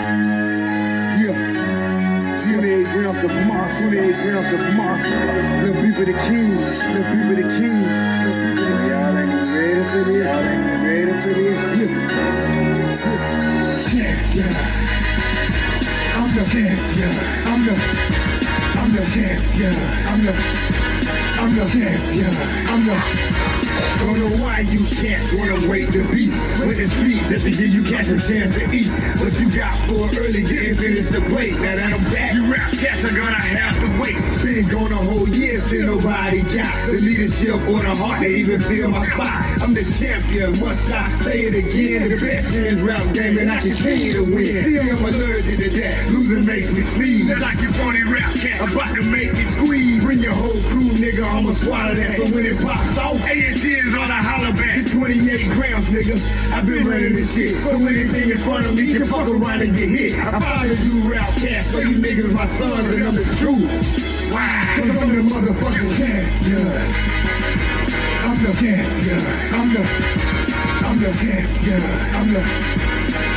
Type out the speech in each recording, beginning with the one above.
Yeah. 28 grams of moss, 28 grams of people the people the king. Little people the this. Yeah. Yeah. I'm the champion. I'm the I'm the. I'm the I'm the champion. I'm the. Don't know why you can't wanna wait to be when it's sweet just to give you cats a chance to eat. What you got for early didn't finish the plate. Now that I'm back, you rap cats are gonna have to wait. Been gone a whole year, still nobody got the leadership or the heart to even feel my spot. I'm the champion, must I say it again? The best hands rap game and I continue to win. See, I'm allergic to that. Losing makes me sneeze. Like your phony rap cat, about to make me squeeze. Bring your whole crew, nigga. I'ma swallow that. So when it pops off, ANT on a back. It's 28 grams, nigga. I've been running this shit. So anything in front of me can fuck around and get hit. I follow you, rap cast, so you niggas my sons, and I'm the truth. Wow. Cause I'm the motherfucking champion. I'm the champion. I'm the, I'm the champion. I'm the,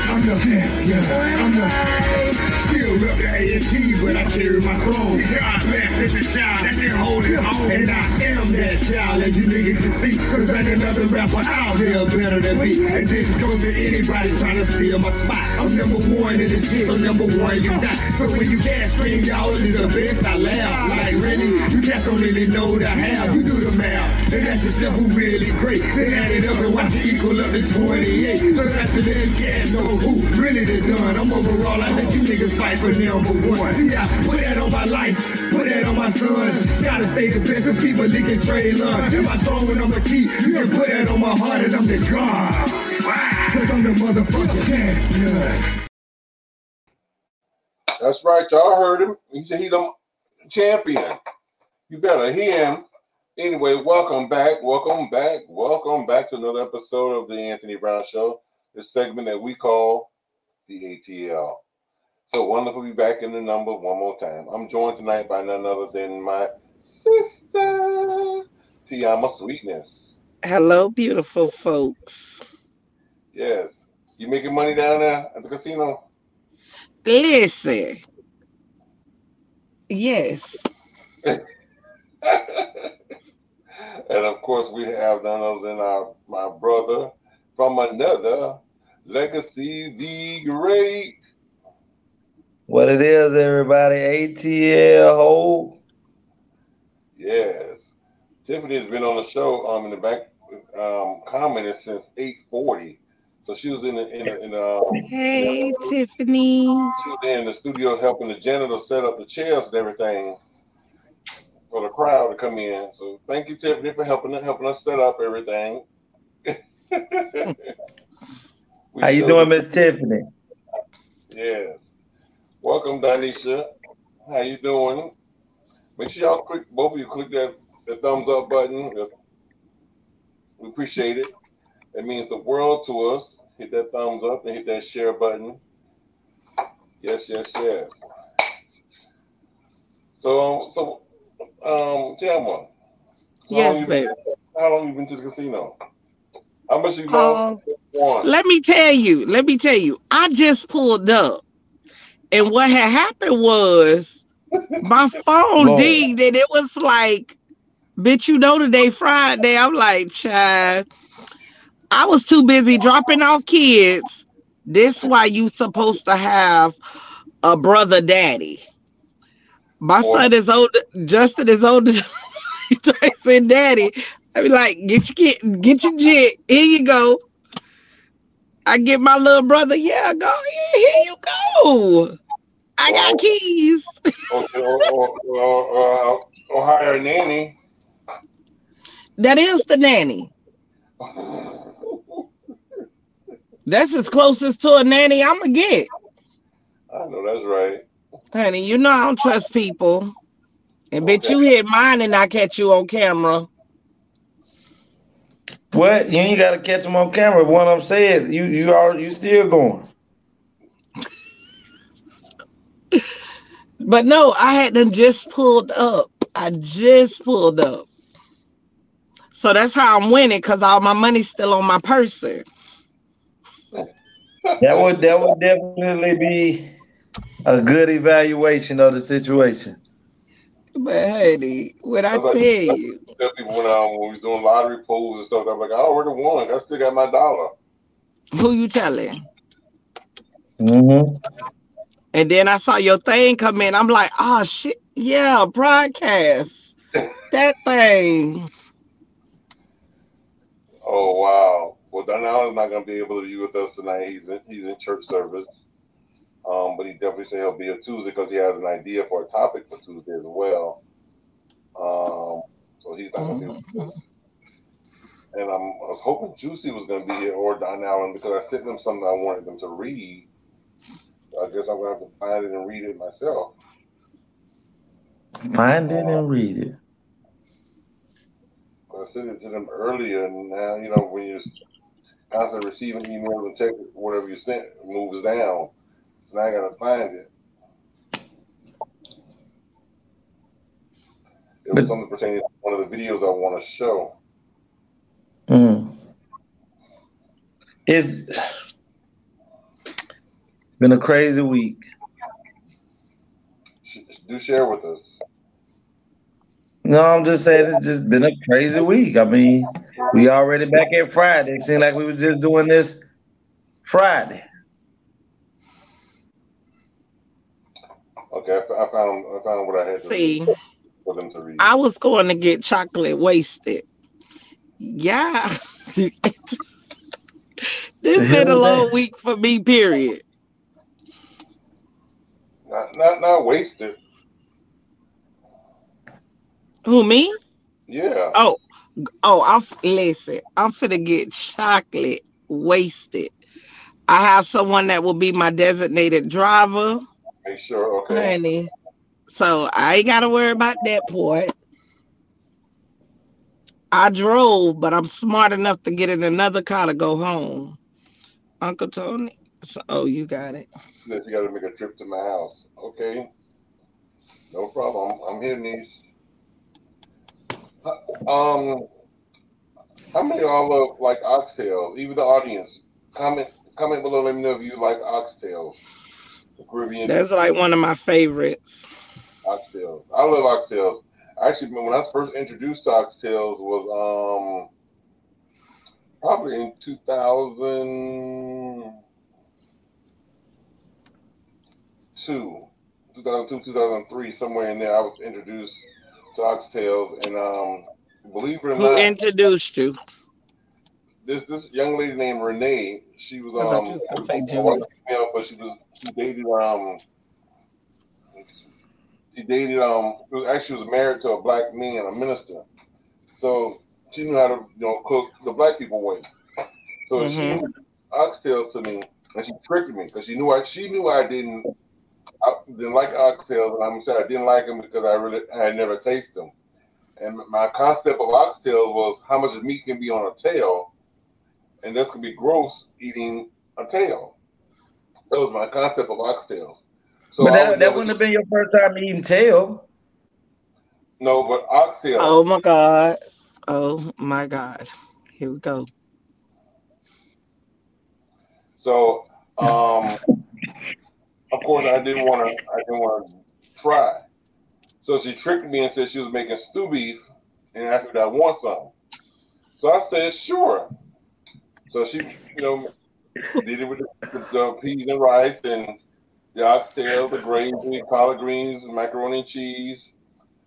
I'm the champion. I'm the, still rep the A&T, but I carry my throne. God bless every child that can hold it home. And I am that child, as you niggas can see. Cause ain't another rapper out here better than me. And this goes to anybody trying to steal my spot. I'm number one in this shit, so number one you die. So when you can't scream, y'all is the best, I laugh. Like really, you cats don't really know the how. You do the math, and that's yourself who really great. Then add it up and watch it equal up to 28. So that's the then can't know who really the done. I'm overall, I let you niggas fight for number one. Yeah, put that on my life, put that on my son. Gotta stay the best of people leaking trade love. And my throne and I'm the key. You can put that on my heart and I'm the God. Cause I'm the motherfucking champion. That's right, y'all heard him. He said he's the champion. You better hear him. Anyway, welcome back, welcome back, welcome back to another episode of the Anthony Brown Show. This segment that we call the ATL. So wonderful to be back in the number one more time. I'm joined tonight by none other than my sister, Tiama Sweetness. Hello, beautiful folks. Yes. You making money down there at the casino? Listen. Yes. and of course, we have none other than our my brother from another legacy, the great what it is, everybody. ATL hold. Yes. Tiffany has been on the show um in the back um commented since 840. So she was in the in the, in the um, Hey in the, Tiffany. She was in the studio helping the janitor set up the chairs and everything for the crowd to come in. So thank you, Tiffany, for helping helping us set up everything. How you doing, Miss Tiffany? Yes. Welcome, Danisha. How you doing? Make sure y'all click both of you click that, that thumbs up button. We appreciate it. It means the world to us. Hit that thumbs up and hit that share button. Yes, yes, yes. So, so, um, Tamma. So yes, baby. how long you been to the casino? How much you? Uh, let me tell you. Let me tell you. I just pulled up. And what had happened was my phone Lord. dinged and it was like, bitch, you know today Friday. I'm like, child. I was too busy dropping off kids. This why you supposed to have a brother daddy. My son is older, Justin is older. Tyson daddy. I be like, get your kid, get your jit. Here you go. I get my little brother, yeah, go here, here you go. I got keys. or, or, or, or, hire a nanny. That is the nanny. That's as closest to a nanny I'm gonna get. I know that's right. Honey, you know I don't trust people. And okay. bitch, you hit mine and I catch you on camera. What? You ain't gotta catch them on camera. What I'm saying, you you are you still going. But no, I had them just pulled up. I just pulled up. So that's how I'm winning because all my money's still on my person. That would that would definitely be a good evaluation of the situation. But honey, what I tell you, Tell people when, um, when we was doing lottery pools and stuff, I'm like, I already won. I still got my dollar. who you telling? Mm-hmm. And then I saw your thing come in. I'm like, oh shit, yeah, broadcast that thing. Oh wow. Well, Darnell not gonna be able to be with us tonight. He's in he's in church service. Um, but he definitely said he'll be a Tuesday because he has an idea for a topic for Tuesday as well. Um, so he's not gonna be with us. And I'm, I was hoping Juicy was gonna be here or Don Allen because I sent them something I wanted them to read. I guess I'm gonna have to find it and read it myself. Find it and read it. I sent it to them earlier, and now you know when you're constantly receiving emails and text, whatever you sent moves down. So now I gotta find it. It was something pertaining to one of the videos I want to show. Mm. It's been a crazy week. Do share with us. No, I'm just saying it's just been a crazy week. I mean, we already back at Friday. It seemed like we were just doing this Friday. Okay, I found I found what I had to See, for them to read. I was going to get chocolate wasted. Yeah. this been a long week for me, period. Not not not wasted. Who me? Yeah. Oh, oh, I'm listen. I'm finna get chocolate wasted. I have someone that will be my designated driver, Make sure. Okay. honey. So I ain't gotta worry about that part. I drove, but I'm smart enough to get in another car to go home. Uncle Tony. So, oh, you got it. That you got to make a trip to my house. Okay. No problem. I'm here, niece. Um, how many of y'all love like oxtails? Even the audience, comment comment below. Let me know if you like oxtails. The Caribbean That's like one of my favorites. oxtails. I love oxtails. Actually, when I was first introduced to oxtails was um probably in 2002, 2002, 2003, somewhere in there. I was introduced to oxtails, and um, believe it or Who not, introduced you? this this young lady named Renee. She was I thought um you was gonna say a female, but she was she dated um she dated um she was actually was married to a black man, a minister. So she knew how to you know cook the black people way. So she Mhm. introduced oxtails to me, and she tricked me because she knew I she knew I didn't I didn't like oxtails, and I'm saying I didn't like them because I really I had never tasted them. And my concept of oxtails was how much meat can be on a tail, and that's gonna be gross eating a tail. That was my concept of oxtails. So but that, that wouldn't have been your first time eating tail. no, but oxtail. Oh my God. Oh my God. Here we go. So, um, of course, I didn't want to. I didn't want to try. So she tricked me and said she was making stew beef, and asked me if I want some. So I said sure. So she, you know, did it with the, the peas and rice and the oxtail, the gravy, collard greens, macaroni and cheese.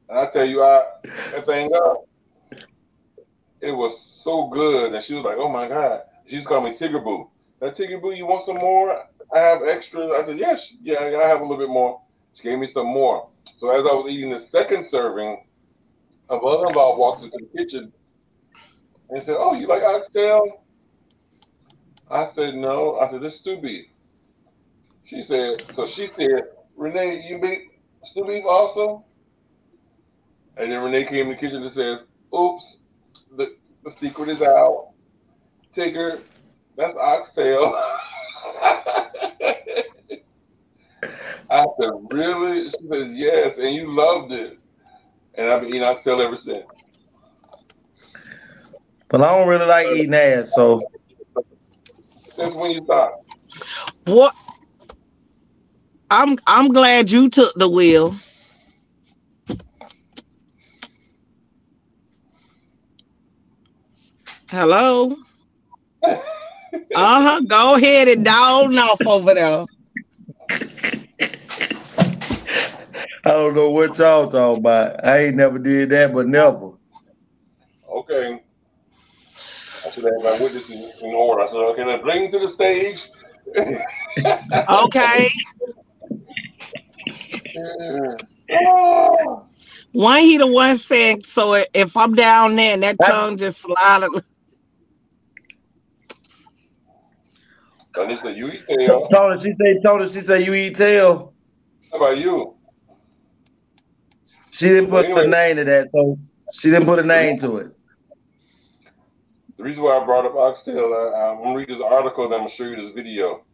And I tell you, I that thing up. It was so good, and she was like, "Oh my god!" She just called me Tigger That Tigger Boo, you want some more? I have extras. I said, yes, yeah, I have a little bit more. She gave me some more. So as I was eating the second serving, a mother-in-law walks into the kitchen and said, "Oh, you like oxtail?" I said, "No." I said, "This is stew beef." She said, "So she said, Renee, you make stew beef also?" And then Renee came in the kitchen and says, "Oops, the the secret is out. Tigger, that's oxtail." I said, "Really?" She says, "Yes," and you loved it. And I've been eating oxtail ever since. But I don't really like eating ass, so Since when you stopped? What? I'm I'm glad you took the wheel. Hello. Uh huh. Go ahead and down off over there. I don't know what y'all talking about. I ain't never did that, but never. Okay. I should have my witnesses in order. I said, okay, now bring to the stage. Okay. One he the one said, so if I'm down there and that tongue just slided. And this the you eat tail. Tony, she say, Tony, she say you eat tail. How about you? She didn't put Anyway. a name to that, so she didn't put a name to it. The reason why I brought up oxtail, uh, I'm gonna read this article and I'm gonna show you this video.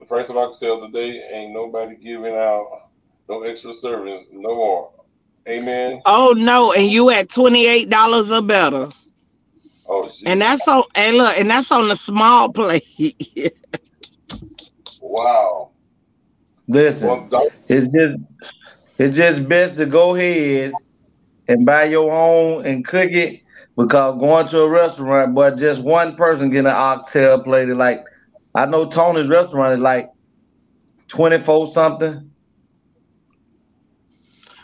The price of oxtail today ain't nobody giving out no extra servings no more. Amen. Oh no, and you at twenty eight dollars or better, Oh, geez. and that's on and look, and that's on the small plate. wow. Listen, Well, it's just it's just best to go ahead and buy your own and cook it because going to a restaurant, but just one person getting an oxtail plated like I know Tony's restaurant is like 24 something.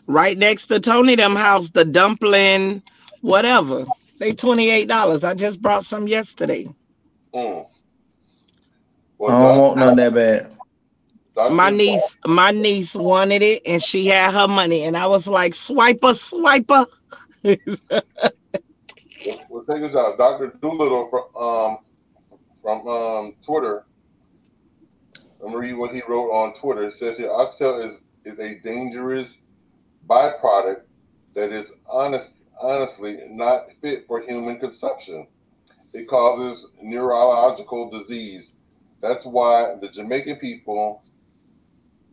right next to Tony them house, the dumpling, whatever. They twenty eight dollars. I just brought some yesterday. mm. I don't doc- want none that bad. Dr. My niece, my niece wanted it, and she had her money, and I was like, "Swiper, swiper." Well, take this out. Dr. Doolittle from um from um Twitter. I'm gonna read what he wrote on Twitter. It says here oxtail is is a dangerous byproduct that is honest honestly not fit for human consumption. It causes neurological disease. That's why the Jamaican people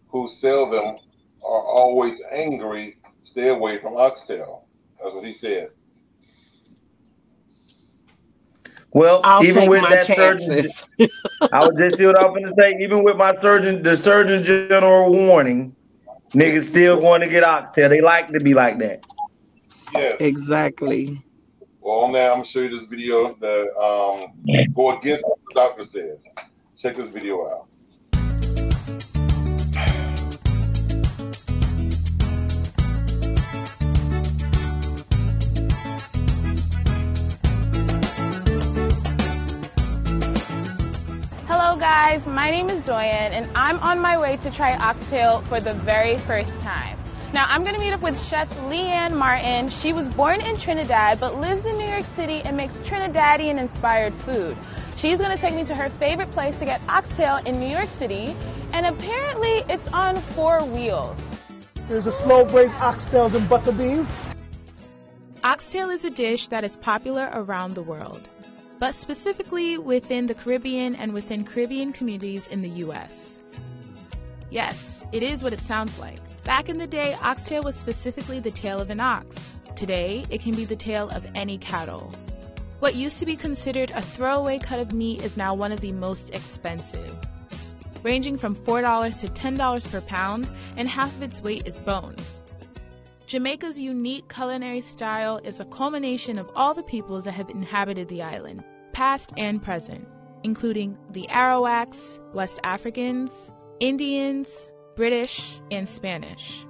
who sell them are always angry. Stay away from oxtail. That's what he said. Well, I'll even with my that surgeon. I was just see what I was gonna say. Even with my surgeon, the surgeon general warning, niggas still going to get oxtail. They like to be like that. Yes. exactly. Well, on that, I'm gonna show you this video that um go against what the doctor says. Check this video out. Guys, my name is Doyen and I'm on my way to try oxtail for the very first time. Now I'm gonna meet up with chef Leanne Martin. She was born in Trinidad but lives in New York City and makes Trinidadian inspired food. She's gonna take me to her favorite place to get oxtail in New York City and apparently it's on four wheels. Here's a slow braised oxtails and butter beans. Oxtail is a dish that is popular around the world, but specifically within the Caribbean and within Caribbean communities in the US. Yes, it is what it sounds like. Back in the day, oxtail was specifically the tail of an ox. Today, it can be the tail of any cattle. What used to be considered a throwaway cut of meat is now one of the most expensive, ranging from $4 to $10 per pound, and half of its weight is bone. Jamaica's unique culinary style is a culmination of all the peoples that have inhabited the island, past and present, including the Arawaks, West Africans, Indians, British, and Spanish.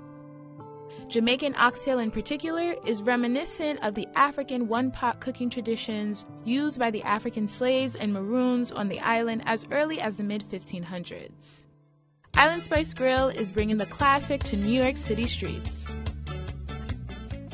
Jamaican oxtail in particular is reminiscent of the African one pot cooking traditions used by the African slaves and maroons on the island as early as the mid 1500s. Island Spice Grill is bringing the classic to New York City streets.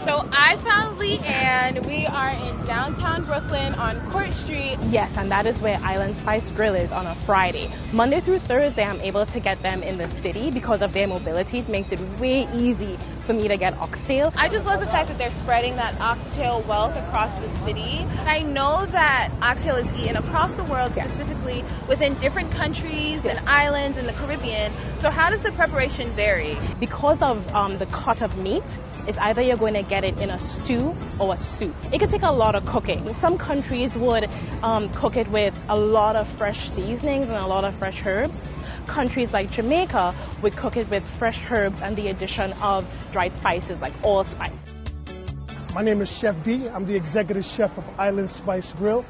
So I found Lee Leanne. We are in downtown Brooklyn on Court Street. Yes, and that is where Island Spice Grill is on a Friday. Monday through Thursday, I'm able to get them in the city because of their mobility. It makes it way easy for me to get oxtail. I just love the fact that they're spreading that oxtail wealth across the city. I know that oxtail is eaten across the world, Yes. specifically within different countries Yes. and islands in the Caribbean. So how does the preparation vary? Because of um, the cut of meat, It's either you're going to get it in a stew or a soup. It can take a lot of cooking. Some countries would um, cook it with a lot of fresh seasonings and a lot of fresh herbs. Countries like Jamaica would cook it with fresh herbs and the addition of dried spices like allspice. My name is Chef D. I'm the executive chef of Island Spice Grill.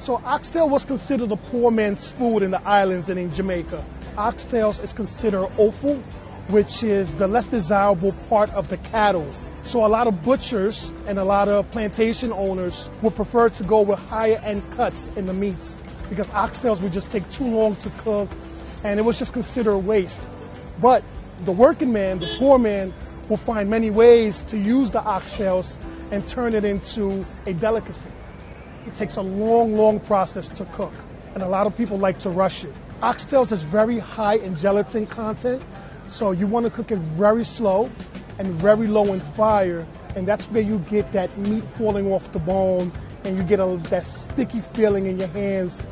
So oxtail was considered a poor man's food in the islands and in Jamaica. Oxtails is considered offal, which is the less desirable part of the cattle. So a lot of butchers and a lot of plantation owners would prefer to go with higher end cuts in the meats because oxtails would just take too long to cook and it was just considered a waste. But the working man, the poor man, will find many ways to use the oxtails and turn it into a delicacy. It takes a long, long process to cook, and a lot of people like to rush it. Oxtails is very high in gelatin content, so you want to cook it very slow and very low in fire, and that's where you get that meat falling off the bone, and you get a, that sticky feeling in your hands,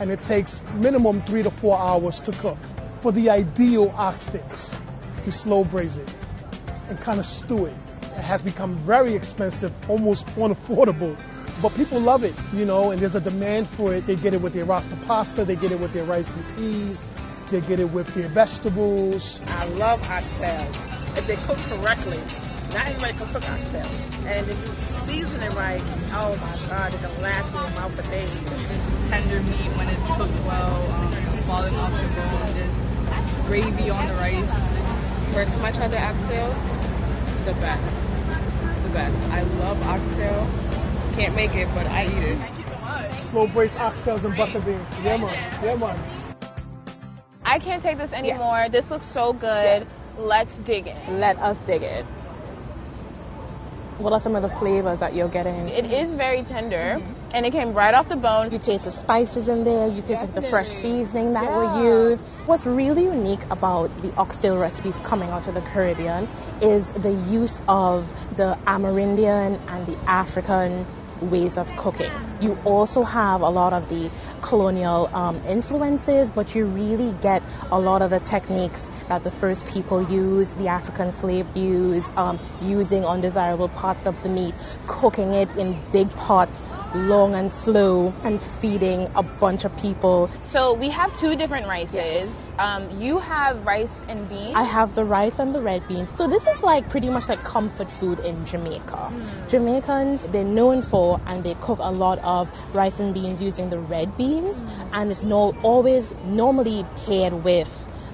and it takes minimum three to four hours to cook. For the ideal oxtails, you slow braise it and kind of stew it. It has become very expensive, almost unaffordable but people love it, you know, and there's a demand for it. They get it with their rasta pasta, they get it with their rice and peas, they get it with their vegetables. I love oxtails. If they cook correctly, not everybody can cook oxtails. And if you season it right, oh my God, it can last in your mouth for days. Tender meat when it's cooked well, um, falling off the bone, just gravy on the rice. First time I tried the oxtail, the best. The best. I love oxtail can't make it, but I eat it. Thank you so much. Slow braised oxtails and butter beans. Yeah, man. Yeah, man. I can't take this anymore. Yes. This looks so good. Yes. Let's dig in. Let us dig in. What are some of the flavors that you're getting? It is very tender. Mm-hmm and it came right off the bone. You taste the spices in there, you taste like the fresh seasoning that yeah. we use. What's really unique about the oxtail recipes coming out of the Caribbean is the use of the Amerindian and the African ways of cooking. You also have a lot of the colonial um, influences, but you really get a lot of the techniques that the first people used, the African slave used, um, using undesirable parts of the meat, cooking it in big pots, long and slow, and feeding a bunch of people. So we have two different rices. Yes. Um, you have rice and beans. I have the rice and the red beans. So this is like pretty much like comfort food in Jamaica. Mm. Jamaicans, they're known for and they cook a lot of rice and beans using the red beans, mm. and it's no always normally paired with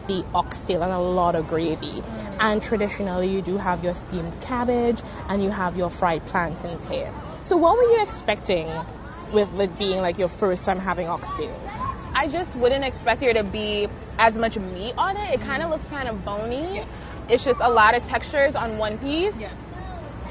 the oxtail and a lot of gravy. Mm. And traditionally, you do have your steamed cabbage and you have your fried plantains here. So, what were you expecting with it being like your first time having oxtails? I just wouldn't expect there to be as much meat on it. It kind of looks kind of bony. Yes. It's just a lot of textures on one piece. Yes.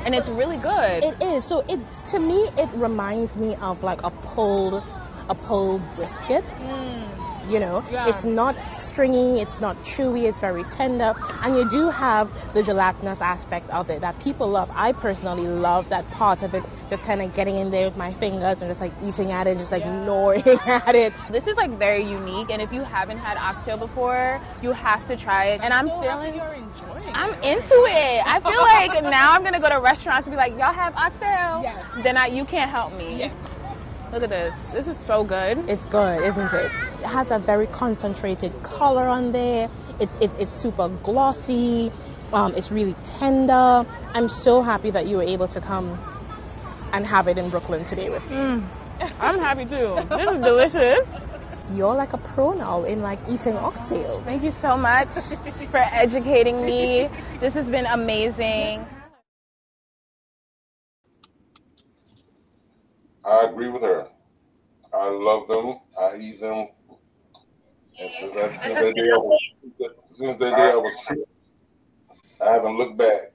And it's really good. It is. So it to me it reminds me of like a pulled a pulled brisket. Mm you know yeah. it's not stringy it's not chewy it's very tender and you do have the gelatinous aspect of it that people love i personally love that part of it just kind of getting in there with my fingers and just like eating at it just like yeah. gnawing at it this is like very unique and if you haven't had oxtail before you have to try it and i'm so feeling you're enjoying i'm it. into it i feel like now i'm gonna go to restaurants and be like y'all have oxtail yes. then I, you can't help me yes. Look at this. This is so good. It's good, isn't it? It has a very concentrated color on there. It's, it, it's super glossy. Um, it's really tender. I'm so happy that you were able to come and have it in Brooklyn today with me. Mm. I'm happy too. This is delicious. You're like a pro now in like eating oxtail. Thank you so much for educating me. This has been amazing. I agree with her. I love them. I eat them. And since that, since that day I was, since that day I was, I haven't looked back.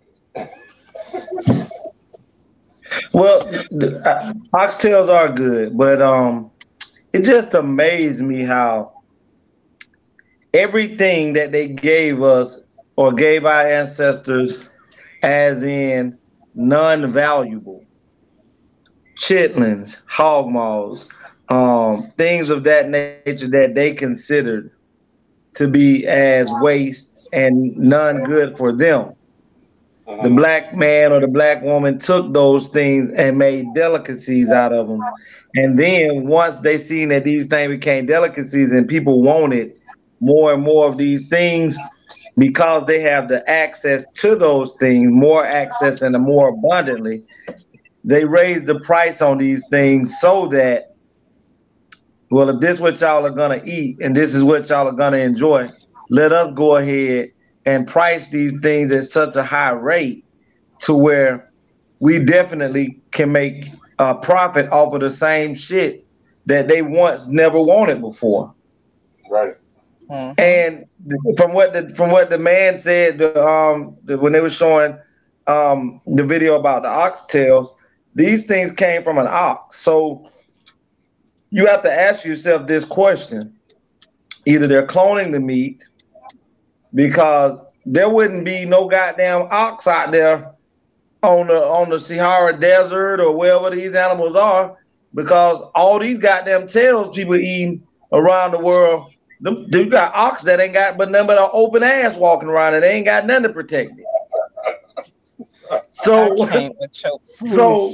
well, uh, oxtails are good, but um, it just amazed me how everything that they gave us or gave our ancestors, as in non-valuable, chitlins, hog maws, um, things of that nature that they considered to be as waste and none good for them. the black man or the black woman took those things and made delicacies out of them. And then once they seen that these things became delicacies and people wanted more and more of these things because they have the access to those things, more access and more abundantly, they raise the price on these things so that well, if this is what y'all are gonna eat and this is what y'all are gonna enjoy, let us go ahead and price these things at such a high rate to where we definitely can make a profit off of the same shit that they once never wanted before. Right. And from what the from what the man said, the, um, the, when they were showing um the video about the oxtails, these things came from an ox. So you have to ask yourself this question: either they're cloning the meat, because there wouldn't be no goddamn ox out there on the on the Sahara Desert or wherever these animals are, because all these goddamn tails people eating around the world them, you got ox that ain't got but nothing but an open ass walking around and they ain't got nothing to protect it. So, so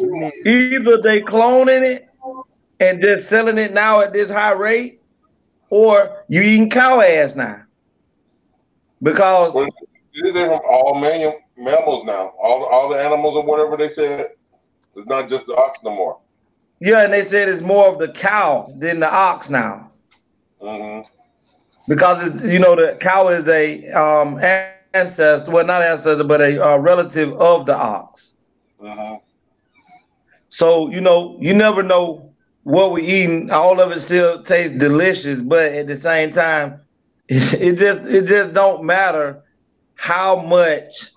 either they cloning it and just selling it now at this high rate, or you eating cow ass now. Because Well, they're from all man- mammals now. All all the animals or whatever they said. It's not just the ox no more. yeah, and they said it's more of the cow than the ox now. hmm because it's, you know the cow is a um ancestor well not ancestor but a uh, relative of the ox hmm so you know you never know what we eating all of it still tastes delicious but at the same time it just it just don't matter how much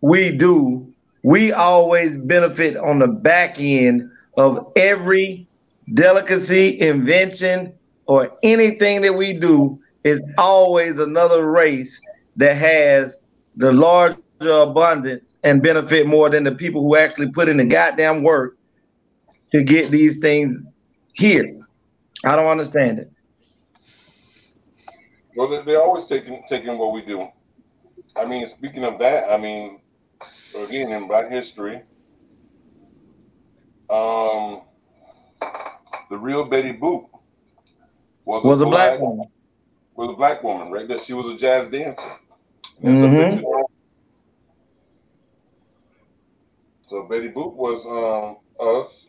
we do. We always benefit on the back end of every delicacy invention or anything that we do. Is always another race that has the larger abundance and benefit more than the people who actually put in the goddamn work to get these things here. I don't understand it. Well, they- they're always taking taking what we do. I mean, speaking of that, I mean, again in Black history, um, the real Betty Boop was, Was a black woman. Was a black woman, right? That she was a jazz dancer. Mm-hmm. So Betty Boop was um, us,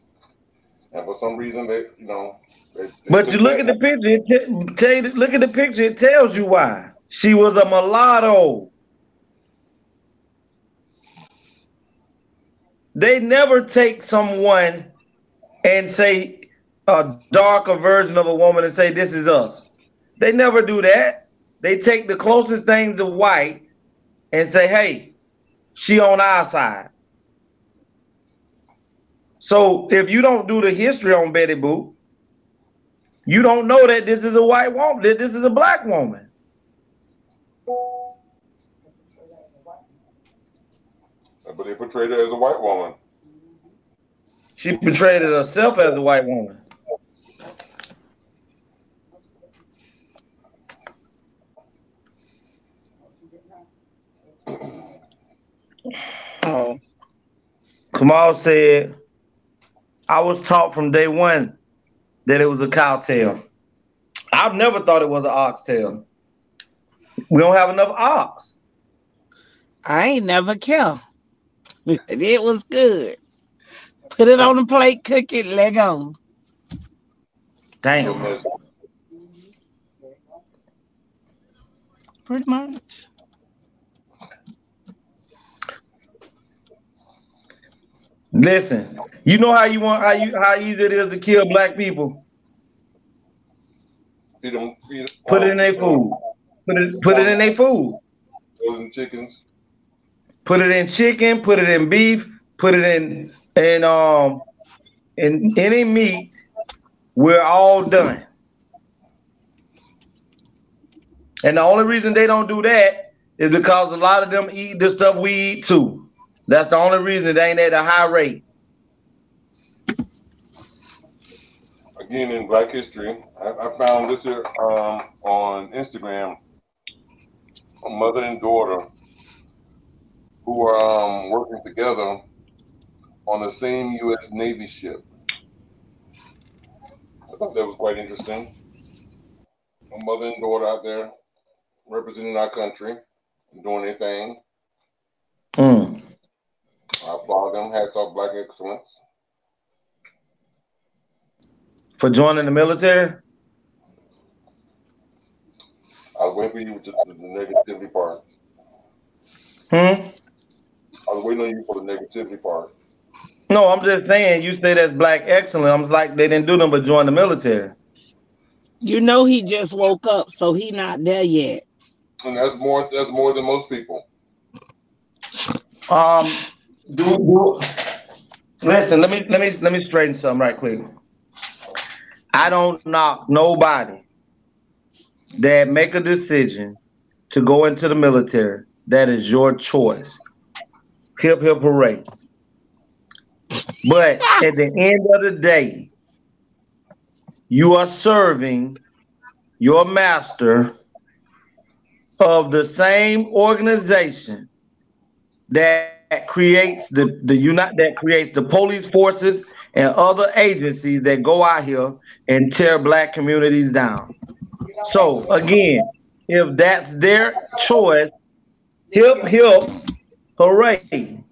and for some reason they, you know, they, they But you look at the picture, it you, look at the picture, it tells you why. She was a mulatto. They never take someone and say a darker version of a woman and say this is us. They never do that. They take the closest thing to white and say, hey, she on our side. So if you don't do the history on Betty Boop, you don't know that this is a white woman, that this is a black woman. but they portrayed her as a white woman. She portrayed herself as a white woman. Oh. Kamal said, I was taught from day one that it was a cow tail. I've never thought it was an oxtail. We don't have enough ox. I ain't never kill. It was good. Put it on the plate, cook it, let go. Damn. Pretty much. Listen, you know how you want how you how easy it is to kill black people? Feed them, feed them, Put it in their food. Put it put it in their food. frozen chickens. Put it in chicken, put it in beef, put it in and um in any meat. We're all done. And the only reason they don't do that is because a lot of them eat the stuff we eat too. That's the only reason it ain't at a high rate. Again, in Black History, I, I found this here um, on Instagram. A mother and daughter who are um, working together on the same U.S. Navy ship. I thought that was quite interesting. A mother and daughter out there representing our country, doing their thing. I applaud them. Hats off, Black Excellence. For joining the military? I was waiting for you with the, the negativity part. Hmm? I was waiting on you for the negativity part. No, I'm just saying you say that's black excellence. I'm like they didn't do them but join the military. You know he just woke up, so he not there yet. And that's more that's more than most people. Um do, do listen, let me let me let me straighten something right quick. I don't knock nobody that make a decision to go into the military. That is your choice. Hip hip hooray. But at the end of the day, you are serving your master of the same organization that creates the the unit that creates the police forces and other agencies that go out here and tear black communities down. So again, if that's their choice, hip hip hooray.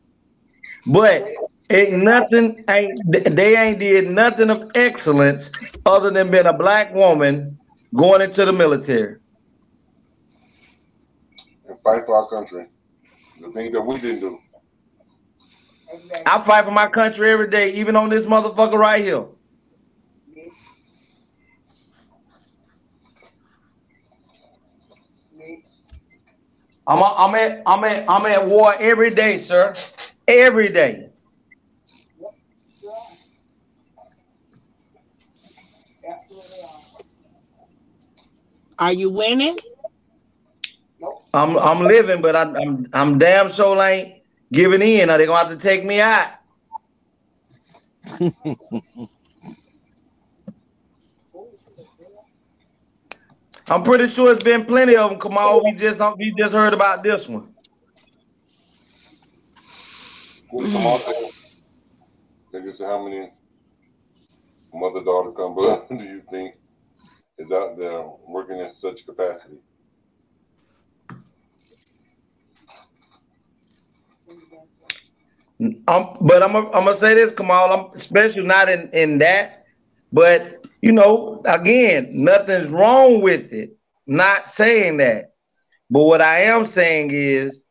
But ain't nothing ain't they ain't did nothing of excellence other than being a black woman going into the military. And fight for our country. The things that we didn't do. I fight for my country every day, even on this motherfucker right here. I'm, a, I'm at I'm at I'm at war every day, sir. Every day. Are you winning? I'm I'm living, but I'm I'm I'm damn sure ain't giving in. Are they gonna have to take me out? I'm pretty sure it's been plenty of them. Come on, we just don't we just heard about this one. Come on, say- they just how many mother daughter combo do you think is out there working in such capacity? Um, but I'm I'm gonna say this, Kamal. I'm especially not in in that, but you know, again, nothing's wrong with it. Not saying that, but what I am saying is,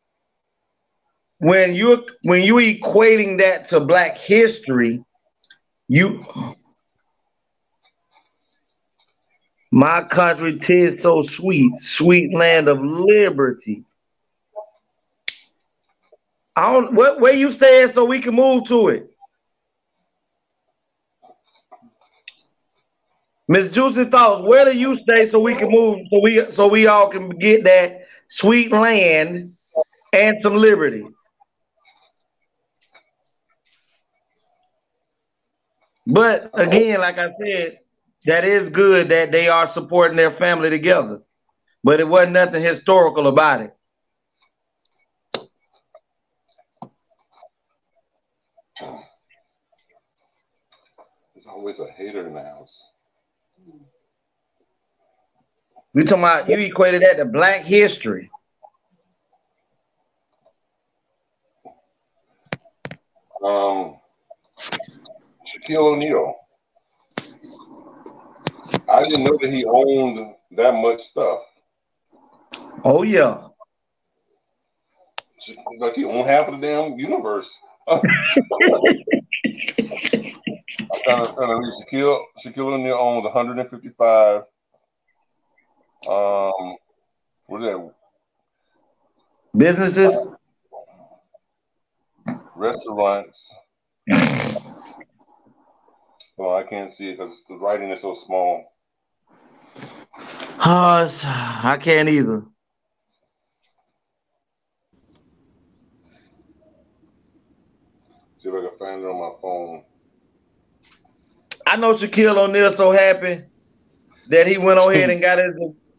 when you when you equating that to Black history, you my country tis so sweet, sweet land of liberty. I don't what where you staying so we can move to it. Miss Juicy Thoughts, where do you stay so we can move so we so we all can get that sweet land and some liberty? But again, like I said, that is good that they are supporting their family together. But it wasn't nothing historical about it. There's always a hater in the house. You talking about you equated that to black history. Um, Shaquille O'Neal. I didn't know that he owned that much stuff. Oh yeah. Like he owned half of the damn universe. I'm trying to, trying to read Shaquille. Shaquille O'Neal owns 155. Um, what is that? Businesses. Restaurants. well, I can't see it because the writing is so small. It's- I can't either. See if I can find it on my phone. I know Shaquille O'Neal so happy that he went on ahead and got his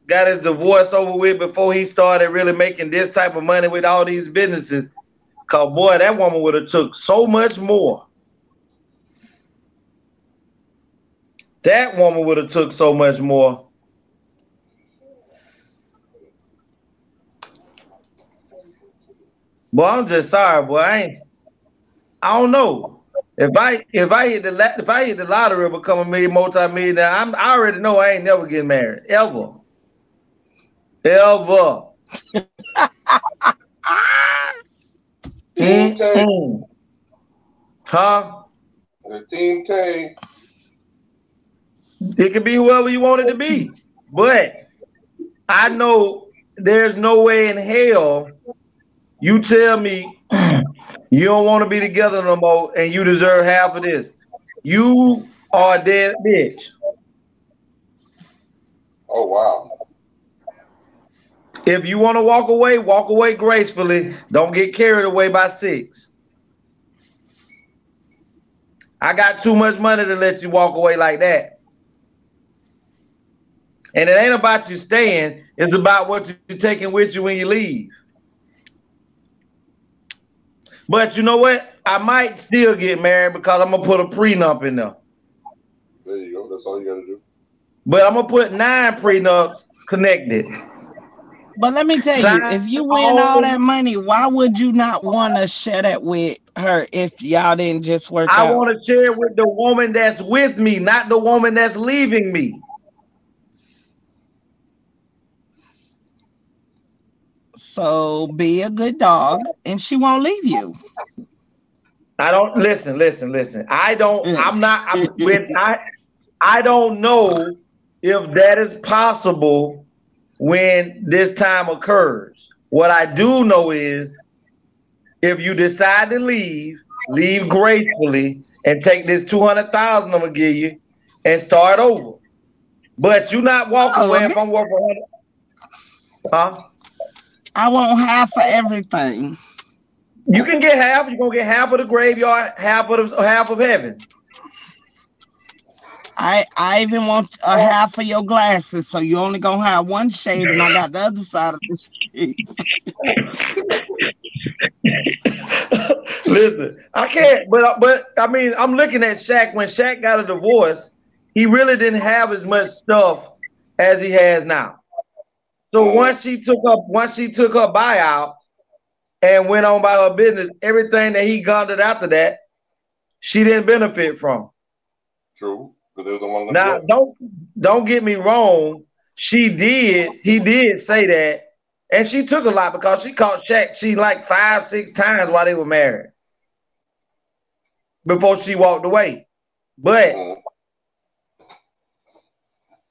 got his divorce over with before he started really making this type of money with all these businesses. Cause boy, that woman would have took so much more. That woman would have took so much more. Boy, I'm just sorry, boy. I. I don't know. If I if I hit the la- if I hit the lottery become a million multi-millionaire, I'm I already know I ain't never getting married ever, ever. Team Mm-mm. Huh? The Team Tay. It could be whoever you want it to be, but I know there's no way in hell you tell me you don't want to be together no more and you deserve half of this. You are a dead bitch. Oh wow. If you want to walk away, walk away gracefully. Don't get carried away by six. I got too much money to let you walk away like that. And it ain't about you staying, it's about what you're taking with you when you leave. But you know what? I might still get married because I'm gonna put a prenup in there. There you go. That's all you gotta do. But I'm gonna put nine prenups connected. But let me tell Sign you, if you win all that money, why would you not want to share that with her if y'all didn't just work I out? I want to share with the woman that's with me, not the woman that's leaving me. So be a good dog, and she won't leave you. I don't listen, listen, listen. I don't. Mm. I'm not. I'm, with I. I don't know if that is possible when this time occurs. What I do know is, if you decide to leave, leave gracefully and take this two hundred thousand I'm gonna give you and start over. But you're not walking Oh, away if okay. I'm working. 100 Huh? I want half for everything. You can get half. You're gonna get half of the graveyard, half of the half of heaven. I I even want a half of your glasses, so you only gonna have one shade, and I got the other side of the shade. Listen, I can't, but but I mean, I'm looking at Shaq. When Shaq got a divorce, he really didn't have as much stuff as he has now. So once she took up, once she took her buyout and went on by her business, everything that he garnered after that, she didn't benefit from. True. Because was the one. Now, don't don't get me wrong. She did. He did say that, and she took a lot because she caught Shaq. She like five, six times while they were married before she walked away. But Mhm.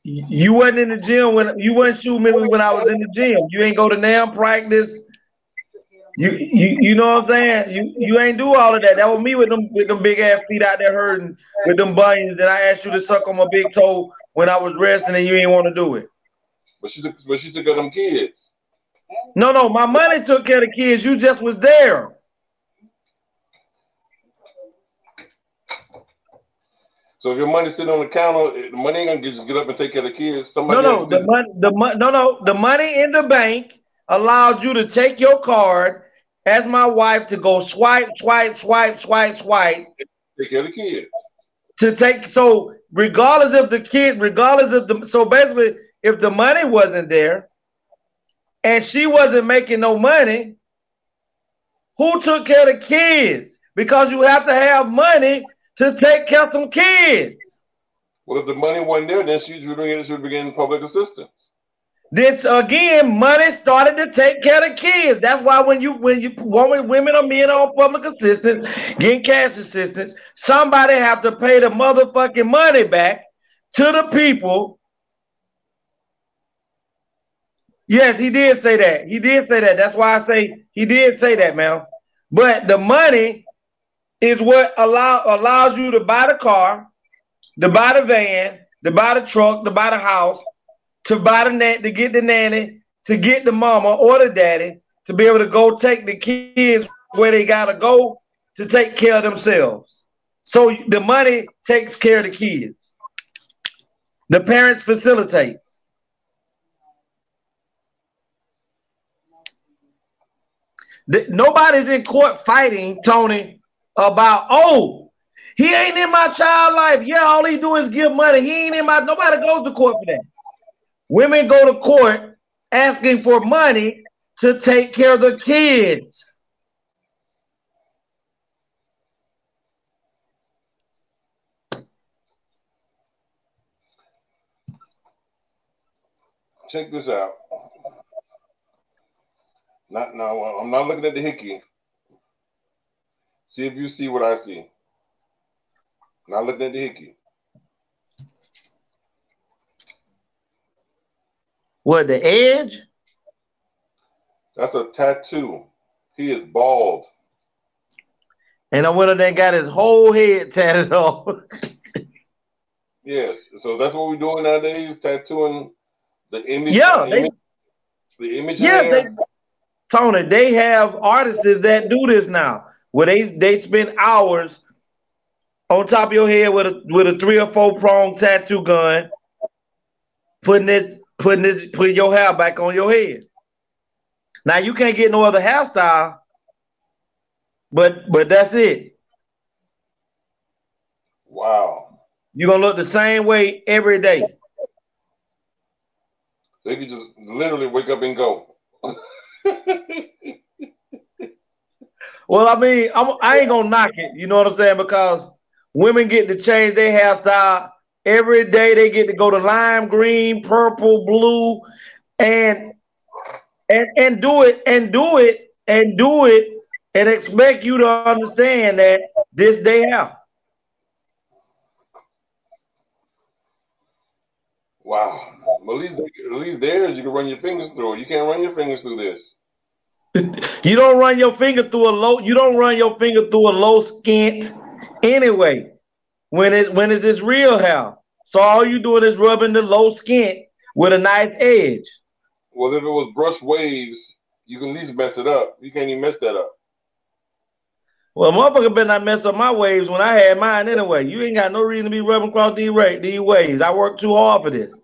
You wasn't in the gym when you wasn't shooting me when I was in the gym. You ain't go to NAM practice. You, you you know what I'm saying? You you ain't do all of that. That was me with them with them big ass feet out there hurting with them bunions. And I asked you to suck on my big toe when I was resting, and you ain't want to do it. But she took but she took care of them kids. No, no, my money took care of the kids. You just was there. So if your money's sitting on the counter, eh, the money ain't gonna get, just get up and take care of the kids. Somebody No, no, the money, the money, no, no, the money in the bank allowed you to take your card as my wife to go swipe, swipe, swipe, swipe, swipe take care of the kids. to take. So regardless of the kid, regardless of the, so basically, if the money wasn't there and she wasn't making no money, who took care of the kids? Because you have to have money to take care of some kids. Well, if the money wasn't there, then she should be should be getting public assistance. This again, money started to take care of kids. That's why when you when you women, women or men on public assistance, getting cash assistance, somebody have to pay the motherfucking money back to the people. Yes, he did say that. He did say that. That's why I say he did say that, man. But the money is what allow allows you to buy the car, to buy the van, to buy the truck, to buy the house, to buy the net, to get the nanny, to get the mama or the daddy, to be able to go take the kids where they gotta go to take care of themselves. So the money takes care of the kids. The parents facilitates. th- nobody's in court fighting Tony about oh he ain't in my child life. Yeah, all he do is give money. He ain't in my. Nobody goes to court for that. Women go to court asking for money to take care of the kids. Check this out. Not now. I'm not looking at the hickey. See if you see what I see. Not looking at the hickey. What the edge? That's a tattoo. He is bald. And I went up there and got his whole head tatted off. Yes. So that's what we're doing nowadays, tattooing the image. Yeah, the they- image, the image Yeah, they. Tony, they have artists that do this now, where they they spend hours on top of your head with a with a three or four prong tattoo gun, putting it putting this putting your hair back on your head. Now you can't get no other hairstyle, but but that's it. Wow. You're gonna look the same way every day. So you can just literally wake up and go. Well, I mean, I'm, I ain't gonna knock it. You know what I'm saying? Because women get to change their hairstyle every day. They get to go to lime green, purple, blue, and and and do it and do it and do it and expect you to understand that this they have. Wow. Well, at least, at least theirs, you can run your fingers through. You can't run your fingers through this. You don't run your finger through a low. You don't run your finger through a low skint anyway. When it when it's this real hair, so all you doing is rubbing the low skint with a nice edge. Well, if it was brush waves, you can at least mess it up. You can't even mess that up. Well, motherfucker better not mess up my waves when I had mine anyway. You ain't got no reason to be rubbing across these, ra- these waves. I worked too hard for this.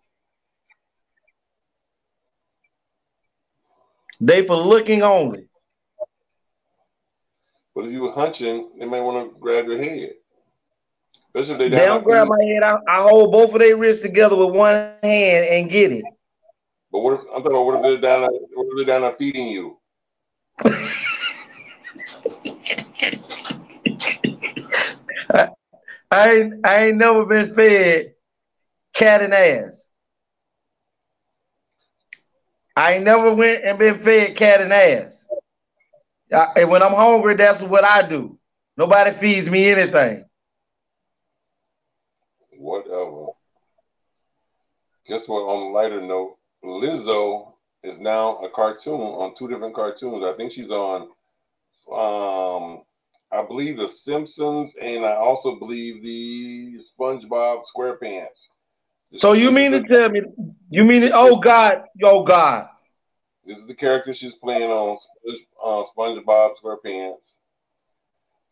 They for looking only. But if you were hunching, they may want to grab your head. Especially if they They don't grab my head. I, I hold both of their wrists together with one hand and get it. But what if I'm talking about what if they're down there, what if they're down there feeding you? I ain't, I ain't never been fed cat and ass. I ain't never went and been fed cat and ass. I- and when I'm hungry, that's what I do. Nobody feeds me anything. Whatever. Guess what? On a lighter note, Lizzo is now a cartoon on two different cartoons. I think she's on, um, I believe The Simpsons, and I also believe the SpongeBob SquarePants. So you mean to tell me? You mean? it? Oh God! Oh God! This is the character she's playing on uh, SpongeBob SquarePants,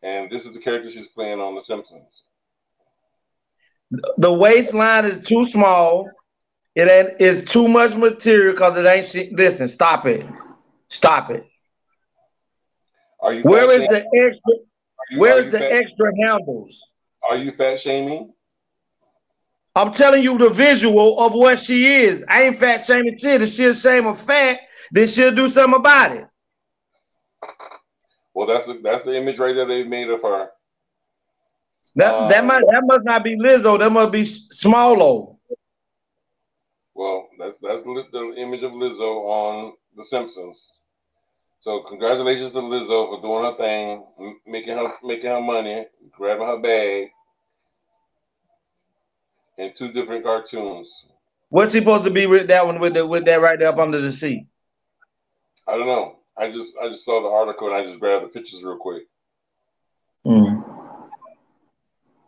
and this is the character she's playing on The Simpsons. The waistline is too small. It ain't. It's too much material because it ain't. Shit. Listen, stop it. Stop it. Are you Where fat the extra? Where is the fat- extra handles? Are you fat shaming? I'm telling you the visual of what she is. I ain't fat shaming shit. If she's ashamed of fat, then she'll do something about it. Well, that's the, that's the image right there they've made of her. That that Uh, must that must not be Lizzo. That must be Smallo. Well, that's that's the image of Lizzo on The Simpsons. So congratulations to Lizzo for doing her thing, making her making her money, grabbing her bag, in two different cartoons. What's he supposed to be with that one with the, with that right there up under the seat? I don't know. I just I just saw the article and I just grabbed the pictures real quick. Mm.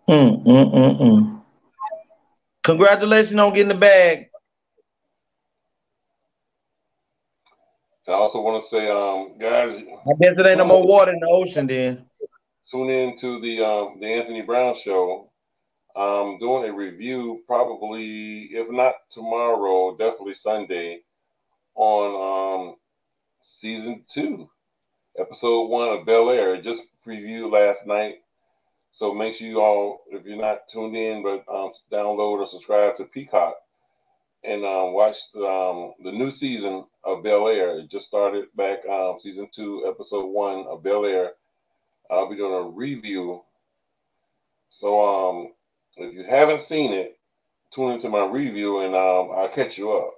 Mm, mm, mm, mm. Congratulations on getting the bag. And I also want to say, um, guys, I guess it ain't no more water in the ocean then. tune in to the um, the Anthony Brown show. I'm doing a review, probably if not tomorrow, definitely Sunday, on um, season two. episode one of Bel Air. Just previewed last night. So make sure you all, if you're not tuned in, but um, download or subscribe to Peacock and um, watch the, um, the new season of Bel Air. It just started back um, season two, episode one of Bel Air. I'll be doing a review. So um, if you haven't seen it, tune into my review and um, I'll catch you up.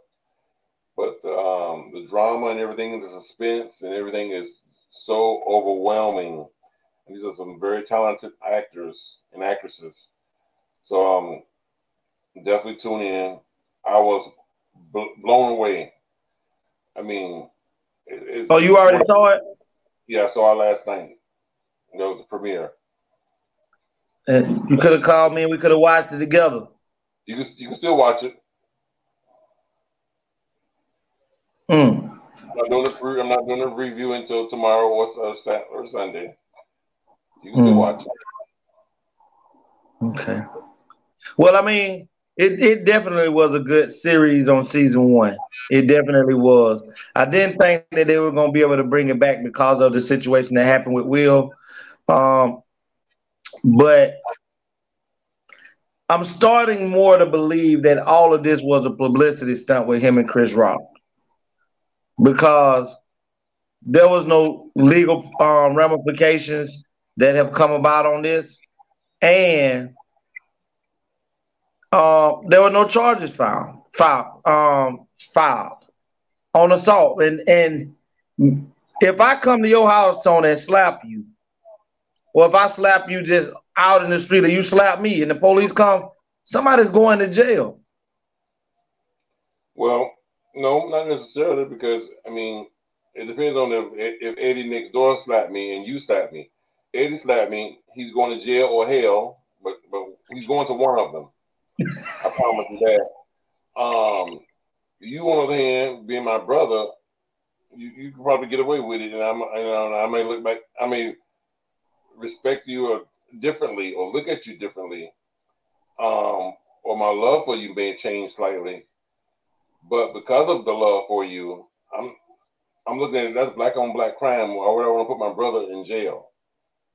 But the, um, the drama and everything, and the suspense and everything is so overwhelming. And these are some very talented actors and actresses. So um, definitely tune in. I was bl- blown away. I mean, it, oh, you already saw it? Yeah, I saw it last night. That was the premiere. And you could have called me and we could have watched it together. You can you can still watch it. Hmm. I'm not doing the I'm not doing a review until tomorrow or, or, or Sunday. You can still Mm. watch it. Okay. Well, I mean, it, it definitely was a good series on season one. It definitely was. I didn't think that they were going to be able to bring it back because of the situation that happened with Will. Um, but I'm starting more to believe that all of this was a publicity stunt with him and Chris Rock because there was no legal um, ramifications that have come about on this, and uh, there were no charges found filed um, filed on assault. And and if I come to your house, Tony, and slap you, or if I slap you just out in the street, or you slap me, and the police come, somebody's going to jail. Well, no, not necessarily because I mean it depends on if if Eddie next door slapped me and you slapped me. Eddie slapped me, he's going to jail or hell, but but he's going to one of them. I promise you that. Um, you on the other hand, being my brother, you, you can probably get away with it, and I'm know I may look back, I may respect you differently or look at you differently, um, or my love for you may change slightly. But because of the love for you, I'm I'm looking at it that's black on black crime. Why would I want to put my brother in jail?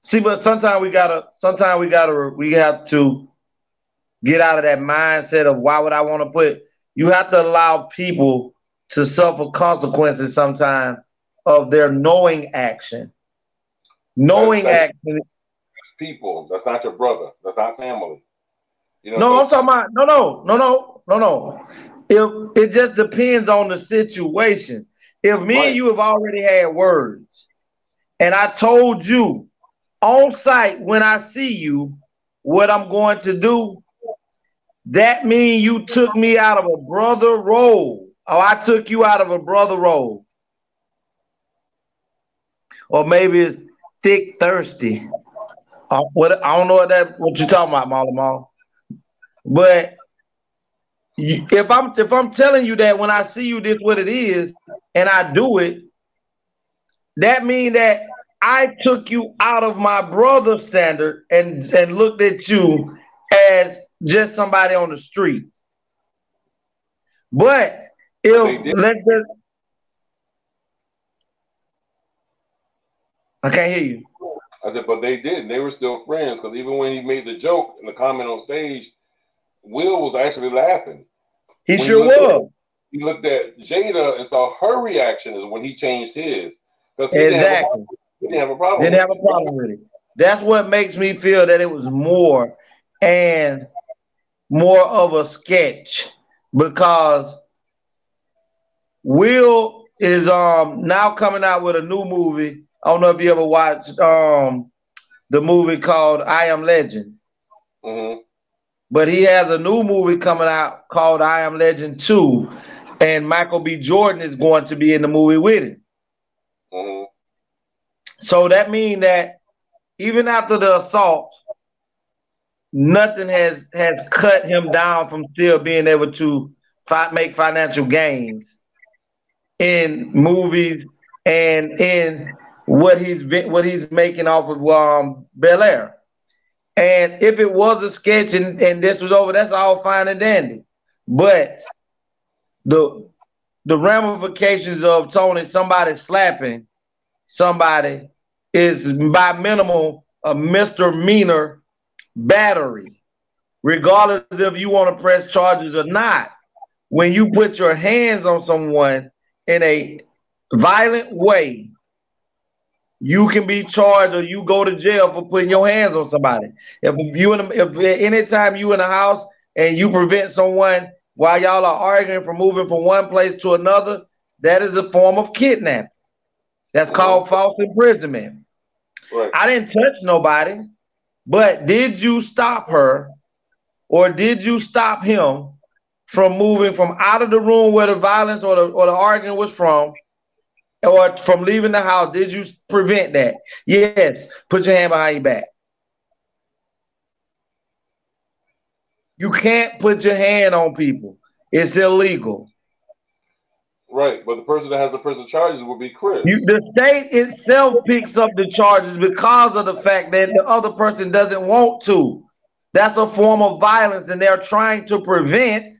See, but sometimes we gotta, sometimes we gotta, we have to get out of that mindset of why would I want to put. You have to allow people to suffer consequences sometimes of their knowing action. Knowing That's-. People, that's not your brother. That's not family. You know, No, I'm talking about no, no, no, no, no, no. If it just depends on the situation. If me Right. and you have already had words, and I told you on site when I see you what I'm going to do, that means you took me out of a brother role, or I took you out of a brother role, or maybe it's thick thirsty. Uh, what I don't know what that what you're talking about, Molly Mall. But you- if I'm if I'm telling you that when I see you, this what it is, and I do it, that means that I took you out of my brother standard and and looked at you as just somebody on the street. But if let's just I can't hear you. I said, but they didn't. They were still friends because even when he made the joke and the comment on stage, Will was actually laughing. He When sure you look at- was. He looked at Jada and saw her reaction is when he changed his. He, didn't have a- Exactly. he didn't have a problem. Didn't with have a problem with it. That's what makes me feel that it was more and more of a sketch because Will is um now coming out with a new movie. I don't know if you ever watched um the movie called I Am Legend, Mhm. but he has a new movie coming out called I Am Legend 2, and Michael B. Jordan is going to be in the movie with him. Mhm. So that means that even after the assault, nothing has has cut him down from still being able to fi- make financial gains in movies and in what he's what he's making off of um, Bel Air. And if it was a sketch and, and this was over, that's all fine and dandy. But the the ramifications of Tony somebody slapping somebody is by minimal a misdemeanor battery, regardless if you want to press charges or not. When you put your hands on someone in a violent way, you can be charged or you go to jail for putting your hands on somebody. If you in a, if anytime you in a house and you prevent someone while y'all are arguing from moving from one place to another, that is a form of kidnapping. That's called false imprisonment. Right. I didn't touch nobody, but did you stop her or did you stop him from moving from out of the room where the violence or the, or the arguing was from or from leaving the house? Did you prevent that? Yes. Put your hand behind your back. You can't put your hand on people. It's illegal. Right, but the person that has the prison charges will be Chris. You, the state itself picks up the charges because of the fact that the other person doesn't want to. That's a form of violence, and they're trying to prevent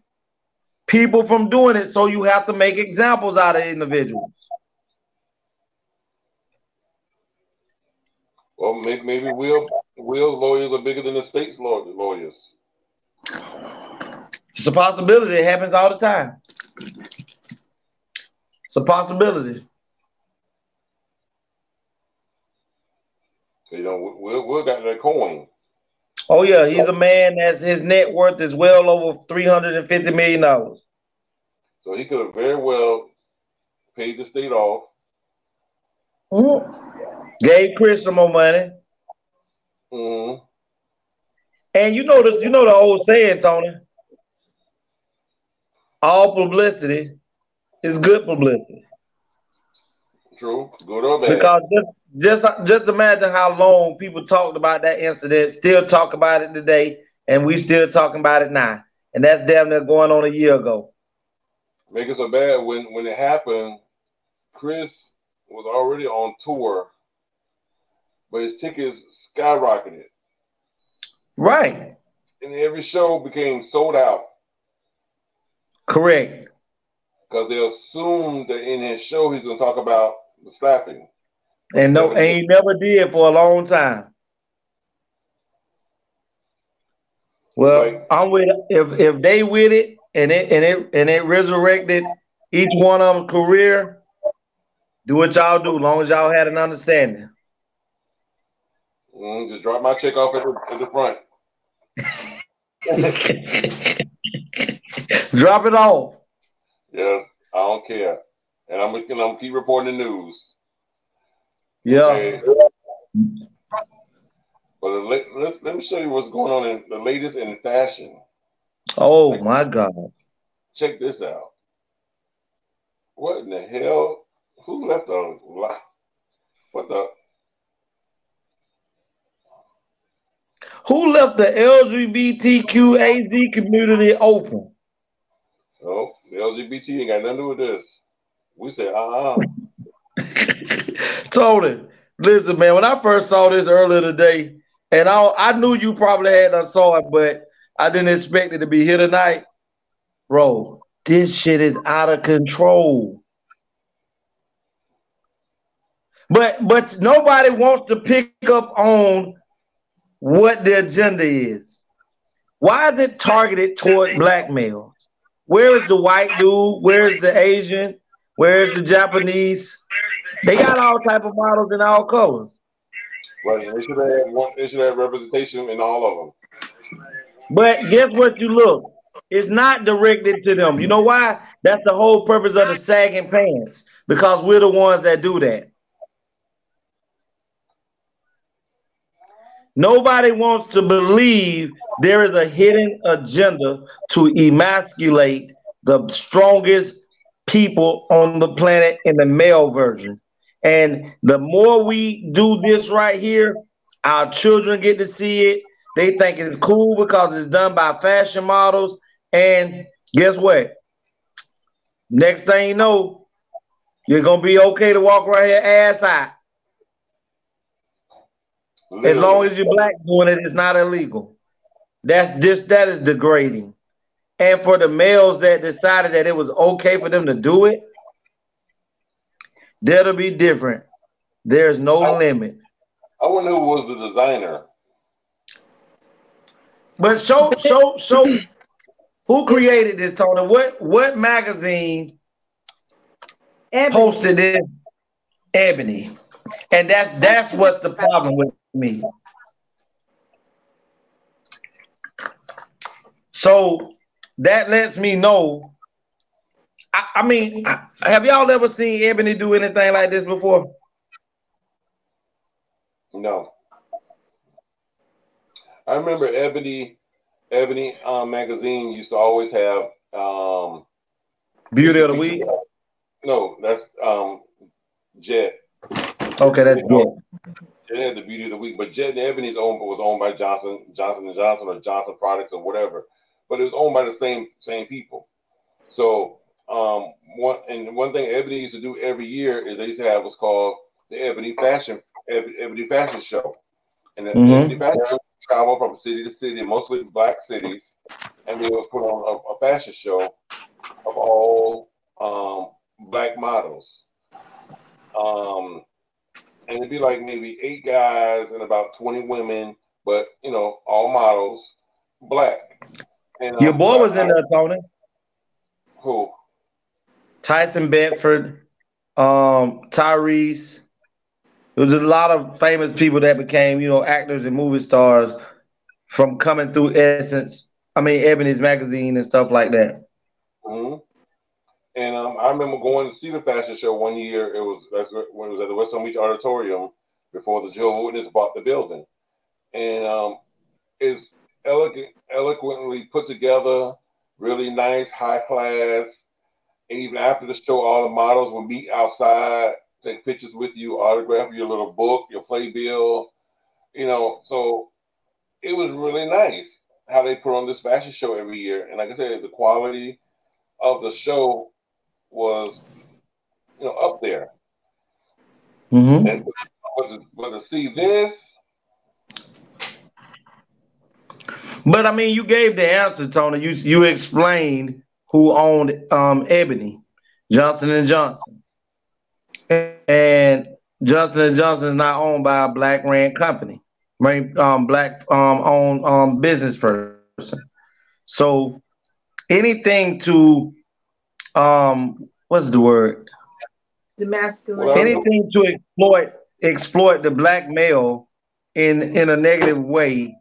people from doing it. So you have to make examples out of individuals. Well, maybe, maybe Will Will's lawyers are bigger than the state's lawyers. It's a possibility. It happens all the time. It's a possibility. You know, Will Will got that coin. Oh yeah, he's a man that's his net worth is well over three hundred and fifty million dollars. So he could have very well paid the state off. Mm-hmm. Gave Chris some more money. Mm-hmm. And you know this, you know the old saying, Tony. All publicity is good publicity. True, good or bad. Because just, just just imagine how long people talked about that incident, still talk about it today, and we still talking about it now. And that's damn near going on a year ago. Make it so bad when when it happened. Chris was already on tour, but his tickets skyrocketed. Right. And every show became sold out Correct. because they assumed that in his show he's going to talk about the slapping. And no, and he never did for a long time. Well, I'm with if if they with it and it and it and it resurrected each one of them career, do what y'all do, long as y'all had an understanding. Mm, just drop my check off at the, at the front. Drop it off. Yes, I don't care, and I'm and I'm gonna keep reporting the news. Yeah. Okay. But let's let me show you what's going on in the latest in fashion. Oh my God. Check this out. What in the hell? Who left a li- what the? Who left the LGBTQAZ community open? Oh, the LGBT ain't got nothing to do with this. We say, uh uh Tony, listen, man. When I first saw this earlier today, and I I knew you probably had done saw it, but I didn't expect it to be here tonight, bro. This shit is out of control. But but nobody wants to pick up on what the agenda is. Why is it targeted toward black males? Where is the white dude? Where is the Asian? Where is the Japanese? They got all type of models in all colors. Right, they should have one. They should have representation in all of them. But guess what? You look, it's not directed to them. You know why? That's the whole purpose of the sagging pants because we're the ones that do that. Nobody wants to believe there is a hidden agenda to emasculate the strongest people on the planet in the male version. And the more we do this right here, our children get to see it. They think it's cool because it's done by fashion models. And guess what? Next thing you know, you're gonna be okay to walk right here ass out. As long as you're black doing it, it's not illegal. That's this that is degrading. And for the males that decided that it was okay for them to do it, that'll be different. There's no limit. I wonder who was the designer. But show, show, show. Who created this, Tony? What what magazine Ebony. posted this? Ebony, and that's that's what's the problem with me. So that lets me know. I, I mean, I- have y'all ever seen Ebony do anything like this before? No. I remember Ebony, Ebony um, magazine used to always have um, Beauty of the week. No, that's um, Jet. Okay, that's good. Jet had the beauty of the week, but Jet and Ebony's owned was owned by Johnson, Johnson and Johnson or Johnson Products or whatever. But it was owned by the same same people. So um, one and one thing Ebony used to do every year is they used to have what's called the Ebony Fashion Ebony Fashion Show, and the Mhm. Ebony Fashion Show travel from city to city, mostly black cities, and they would put on a, a fashion show of all um, black models. Um, and it'd be like maybe eight guys and about 20 women, but you know, all models, black. And, Your um, boy was I- in there, Tony. Who? Tyson Beckford, um, Tyrese. There was a lot of famous people that became, you know, actors and movie stars from coming through Essence. I mean, Ebony's magazine and stuff like that. hmm And um, I remember going to see the fashion show one year. It was when it was at the West Palm Beach Auditorium before the Jehovah's Witness bought the building, and um, it's elegant, eloquently put together, really nice, high class. And even after the show, all the models will meet outside, take pictures with you, autograph your little book, your playbill, you know. So it was really nice how they put on this fashion show every year. And like I said, the quality of the show was, you know, up there. Mm-hmm. And but to, but to see this, But I mean, you gave the answer, Tony. You you explained who owned um, Ebony, Johnson and Johnson, and Johnson and Johnson is not owned by a black ran company, right? Um, black um, owned um, business person. So anything to um, what's the word? Demasculine. anything to exploit exploit the black male in in a negative way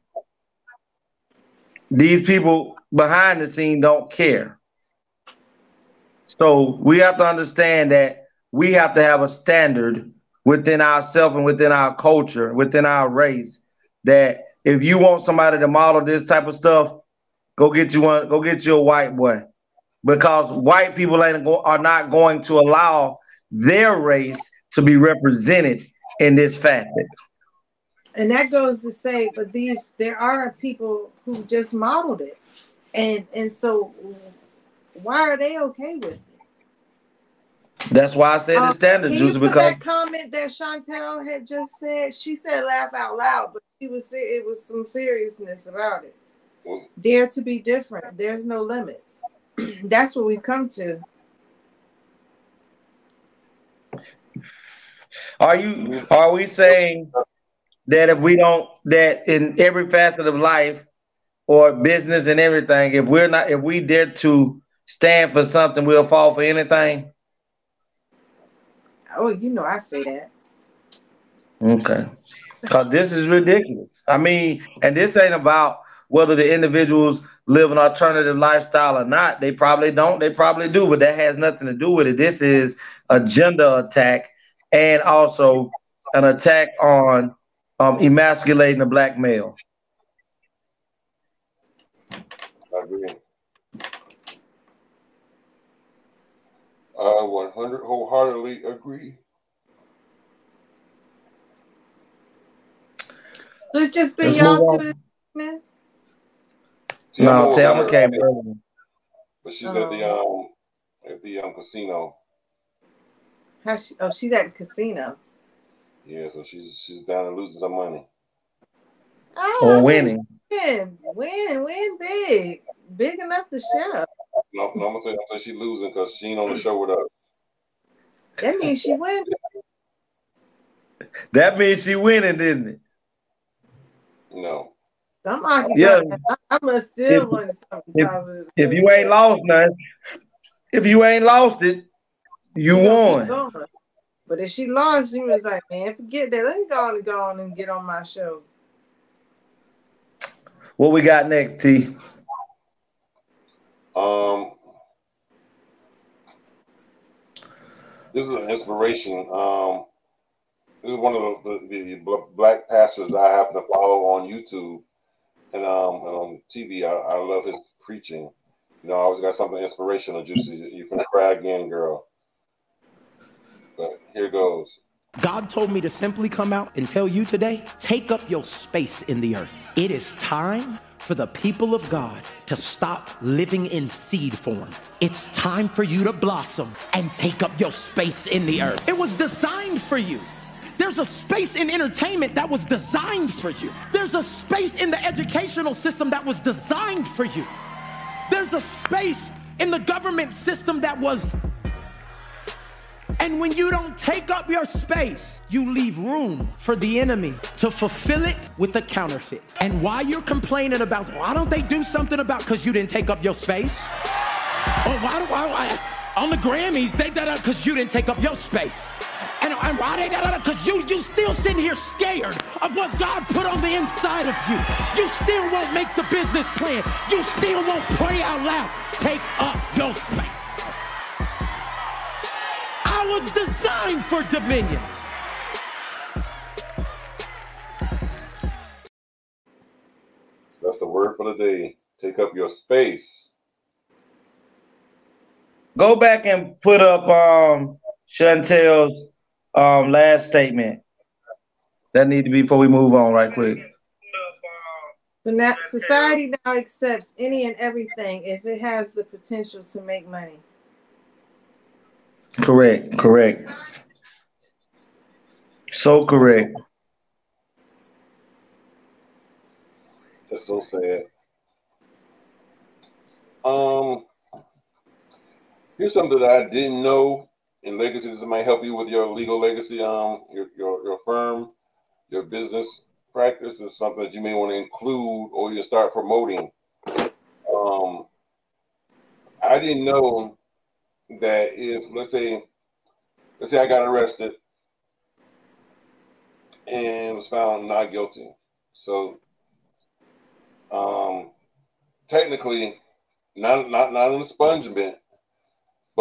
these people behind the scene don't care so we have to understand that we have to have a standard within ourselves and within our culture within our race that if you want somebody to model this type of stuff go get you one go get you a white boy because white people ain't go, are not going to allow their race to be represented in this facet. And that goes to say, but these there are people who just modeled it, and and so why are they okay with it? That's why I said the Um, standard, can Juice, because that comment that Chantel had just said? She said laugh out loud, but she was se- it was some seriousness about it. Dare to be different. There's no limits. That's what we've come to. are you are we saying that if we don't that in every facet of life or business and everything, if we're not if we dare to stand for something, we'll fall for anything? Oh, you know I say that. Okay. Because this is ridiculous. I mean, and this ain't about whether the individuals live an alternative lifestyle or not. They probably don't. They probably do, but that has nothing to do with it. This is a gender attack and also an attack on um, emasculating a black male. I agree. I 100 wholeheartedly agree. So it's just been Let's y'all move two. this evening? No, with Thelma her, came early. but she's at the um at the um casino. How she, oh, she's at the casino. Yeah, so she's she's down and losing some money. Oh, Or I mean, winning. Win, win, win big. Big enough to show. up. No, no, I'm gonna say I'm gonna say she's losing because she ain't on the show with us. That means she win. That means she winning, didn't it? No. Some. Yeah. I, I must still If- want something If, positive. if you ain't lost none, if you ain't lost it, you She won. But if she lost, she was like, man, forget that. Let me go on and go on and get on my show. What we got next, T? Um, this is an inspiration. Um, this is one of the, the, the black pastors I happen to follow on YouTube and um and on TV. I, I love his preaching. You know, I always got something inspirational. Juicy, you can cry again, girl. But here goes. God told me to simply come out and tell you today take up your space in the earth. It is time for the people of God to stop living in seed form. It's time for you to blossom and take up your space in the earth. It was designed for you. There's a space in entertainment that was designed for you. There's a space in the educational system that was designed for you. There's a space in the government system that was and when you don't take up your space, you leave room for the enemy to fulfill it with a counterfeit. And why you're complaining about, why don't they do something about because you didn't take up your space? Or why do I, why on the Grammys they did it because you didn't take up your space? And, and why they did it because you you still sitting here scared of what God put on the inside of you. You still won't make the business plan. You still won't pray out loud. Take up your space. I was designed for dominion. That's the word for the day. Take up your space. Go back and put up um Chantel's um last statement. That need to be before we move on right quick. So now society now accepts any and everything if it has the potential to make money. Correct, correct. So correct. That's so sad. Um, here's something that I didn't know in legacy. This might help you with your legal legacy. Um, your your your firm, your business practice is something that you may want to include or you start promoting. Um, I didn't know that if let's say let's say I got arrested and was found not guilty. So um technically not not not an expungement,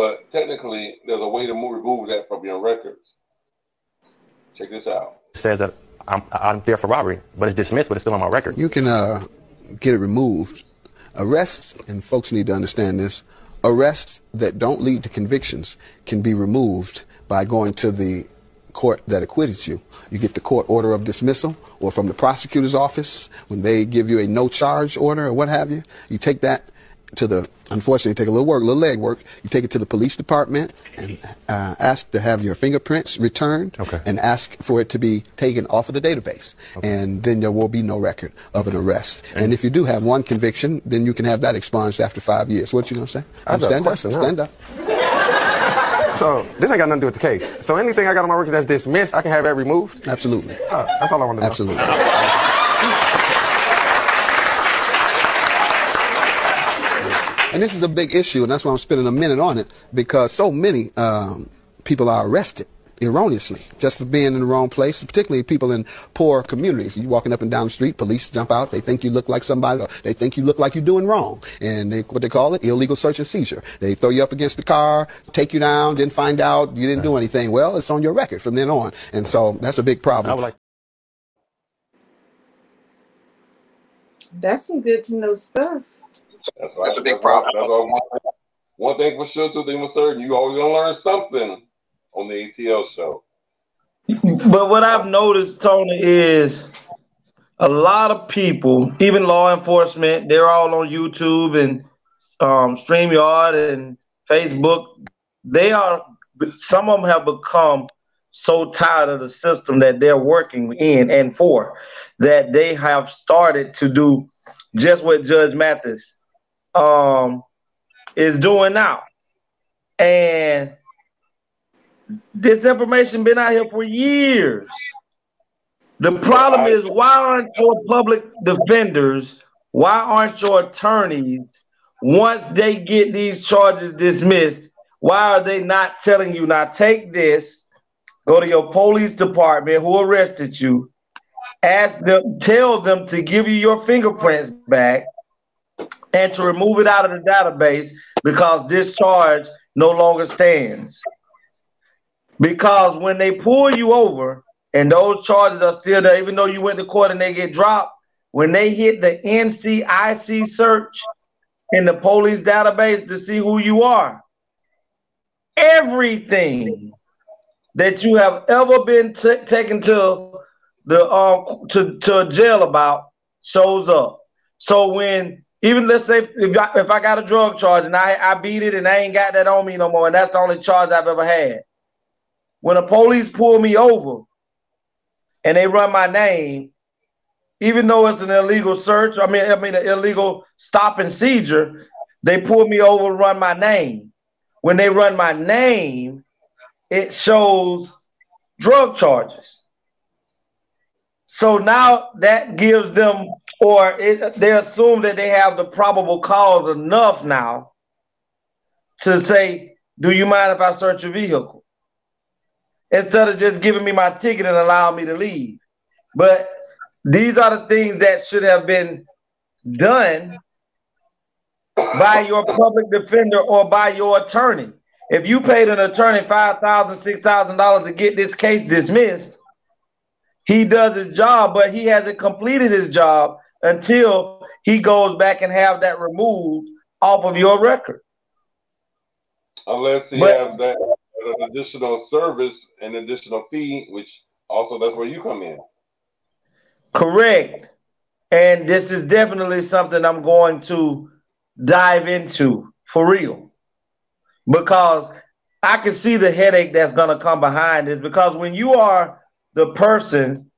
but technically there's a way to move, remove that from your records. Check this out. says that I'm, I'm there for robbery, but it's dismissed, but it's still on my record. You can uh, get it removed. Arrests, and folks need to understand this, arrests that don't lead to convictions can be removed by going to the court that acquitted you. You get the court order of dismissal or from the prosecutor's office when they give you a no charge order or what have you. You take that to the, unfortunately, take a little work, a little leg work. You take it to the police department and uh, ask to have your fingerprints returned and ask for it to be taken off of the database. And then there will be no record of an arrest. And, if you do have one conviction, then you can have that expunged after five years. What you gonna say? I have a Stand up. question, huh? Stand up. So this ain't got nothing to do with the case. So anything I got on my record that's dismissed, I can have that removed. Absolutely. Oh, that's all I want to know. Absolutely. And this is a big issue, and that's why I'm spending a minute on it, because so many um, people are arrested erroneously just for being in the wrong place, particularly people in poor communities. You walking up and down the street, police jump out, they think you look like somebody, or they think you look like you're doing wrong. And they, what they call it, illegal search and seizure. They throw you up against the car, take you down, then find out you didn't do anything. Well, it's on your record from then on. And so that's a big problem. That's some good to know stuff. That's, right. That's a big problem. That's one, thing, one thing for sure, two things for certain. You always gonna learn something on the ATL show. But what I've noticed, Tony, is a lot of people, even law enforcement, they're all on YouTube and um, StreamYard and Facebook. They are, some of them have become so tired of the system that they're working in and for that they have started to do just what Judge Mathis um, is doing now. And this information been out here for years. The problem is why aren't your public defenders, why aren't your attorneys, once they get these charges dismissed, why are they not telling you now take this, go to your police department who arrested you, ask them, tell them to give you your fingerprints back and to remove it out of the database because this charge no longer stands. Because when they pull you over and those charges are still there, even though you went to court and they get dropped, when they hit the NCIC search in the police database to see who you are, everything that you have ever been t- taken to the um to, to jail about shows up. So when even let's say if I, if I got a drug charge and I, I beat it and I ain't got that on me no more, and that's the only charge I've ever had. When the police pull me over and they run my name, even though it's an illegal search, I mean, I mean an illegal stop and seizure, they pull me over, run my name. When they run my name, it shows drug charges. So now that gives them, or it, they assume that they have the probable cause enough now to say, Do you mind if I search your vehicle? Instead of just giving me my ticket and allowing me to leave. But these are the things that should have been done by your public defender or by your attorney. If you paid an attorney $5,000, $6,000 to get this case dismissed, he does his job, but he hasn't completed his job until he goes back and have that removed off of your record. Unless he but, has that an additional service and additional fee, which also that's where you come in. Correct. And this is definitely something I'm going to dive into for real. Because I can see the headache that's going to come behind this because when you are the person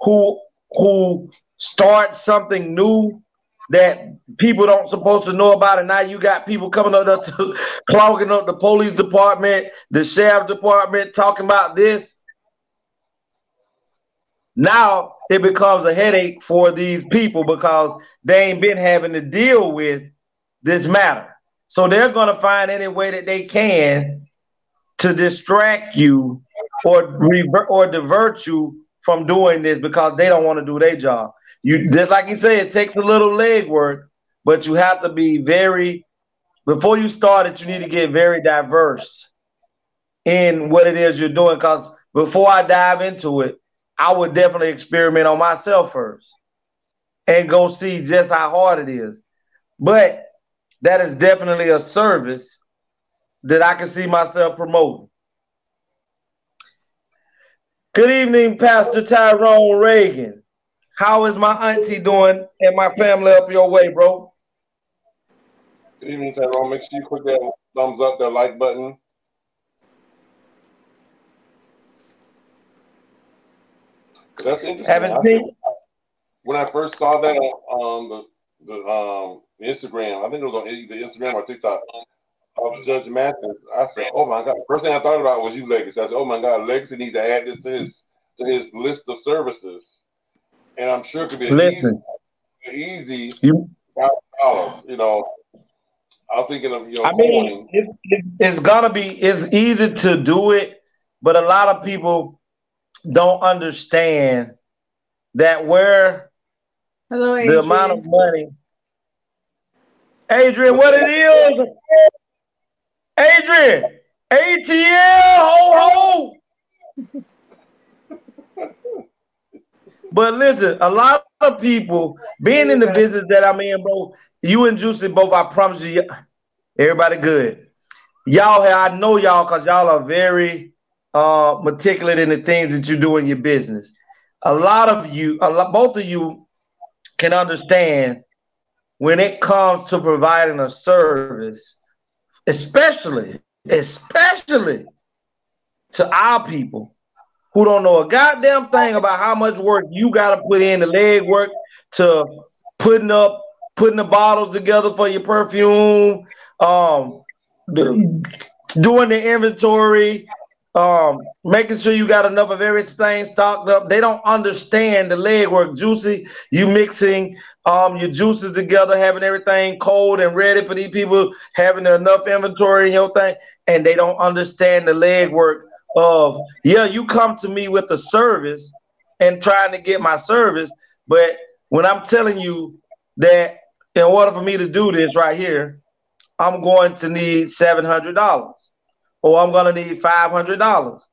who who starts something new that people don't supposed to know about, and now you got people coming up to clogging up the police department, the sheriff department, talking about this. Now it becomes a headache for these people because they ain't been having to deal with this matter. So they're gonna find any way that they can to distract you or revert or divert you from doing this because they don't want to do their job. You just like you say, it takes a little leg work, but you have to be very before you start it, you need to get very diverse in what it is you're doing. Because before I dive into it, I would definitely experiment on myself first and go see just how hard it is. But that is definitely a service that I can see myself promoting. Good evening, Pastor Tyrone Reagan. How is my auntie doing and my family up your way, bro? Good evening, Tyrone. Make sure you click that thumbs up, that like button. That's interesting. Haven't seen. When I first saw that on the the um Instagram, I think it was on either Instagram or TikTok of Judge Mathis, I said, "Oh my God!" First thing I thought about was you, Legacy. I said, "Oh my God, Legacy needs to add this to his to his list of services," and I'm sure it could be Listen, easy, easy you, dollars. You know, I'm thinking of you know. I mean, it, it, it's gonna be it's easy to do it, but a lot of people don't understand that where Hello, the amount of money. Adrian, what it is? Adrian, ATL, ho ho. but listen, a lot of people being in the business that I'm in, bro. You and Juicy both, I promise you, everybody good. Y'all, I know y'all because y'all are very uh, meticulous in the things that you do in your business. A lot of you, a lot, both of you, can understand when it comes to providing a service especially, especially to our people who don't know a goddamn thing about how much work you got to put in the leg work to putting up, putting the bottles together for your perfume, um, the, doing the inventory, um, making sure you got enough of everything stocked up. They don't understand the leg work. Juicy, you mixing um your juices together, having everything cold and ready for these people, having enough inventory in your thing, and they don't understand the leg work of yeah, you come to me with a service and trying to get my service, but when I'm telling you that in order for me to do this right here, I'm going to need seven hundred dollars or I'm gonna need five hundred dollars.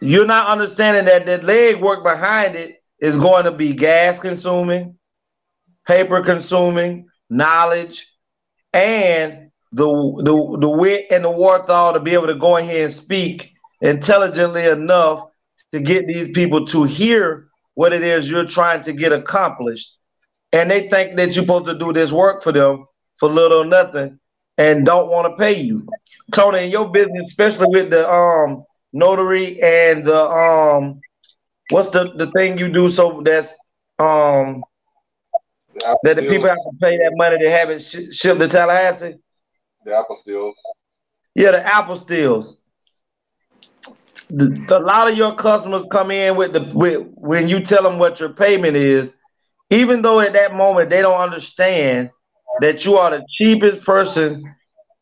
You're not understanding that the leg work behind it is going to be gas consuming, paper consuming, knowledge, and the the the wit and the wherewithal to be able to go in here and speak intelligently enough to get these people to hear what it is you're trying to get accomplished. And they think that you're supposed to do this work for them for little or nothing and don't want to pay you. Tony, in your business, especially with the um notary and the um what's the the thing you do so that's um that the people have to pay that money to have it sh- shipped to Tallahassee? The apostilles. Yeah, the apostilles. The, a lot of your customers come in with the with when you tell them what your payment is, even though at that moment they don't understand that you are the cheapest person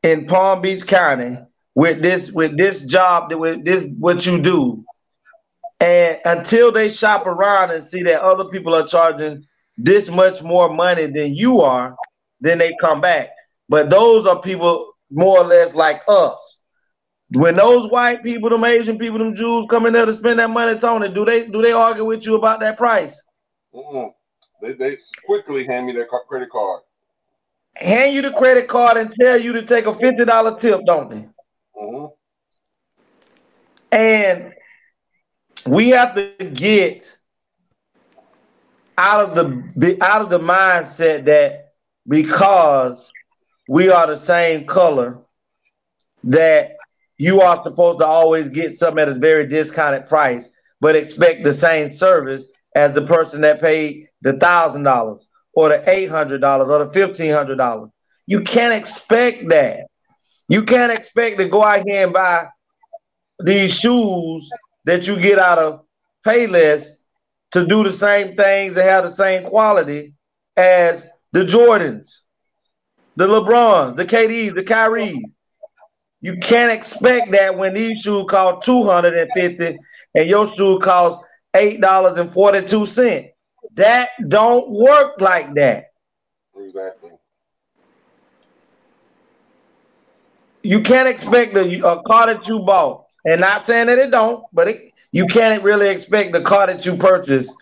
in Palm Beach County with this with this job that with this what you do. And until they shop around and see that other people are charging this much more money than you are, then they come back. But those are people more or less like us. When those white people, them Asian people, them Jews come in there to spend that money, Tony, do they do they argue with you about that price? Mm-mm. They, they quickly hand me their credit card. Hand you the credit card and tell you to take a fifty dollar tip, don't they? Mm-hmm. And we have to get out of the out of the mindset that because we are the same color that you are supposed to always get something at a very discounted price, but expect the same service as the person that paid the thousand dollars or the eight hundred dollars or the fifteen hundred dollars. You can't expect that. You can't expect to go out here and buy these shoes that you get out of Payless to do the same things and have the same quality as the Jordans, the LeBrons, the KDs, the Kyries. You can't expect that when these shoes cost 250 and your shoe costs $8.42. That don't work like that. Exactly. You can't expect a, a car that you bought, and not saying that it don't, but it, you can't really expect the car that you purchased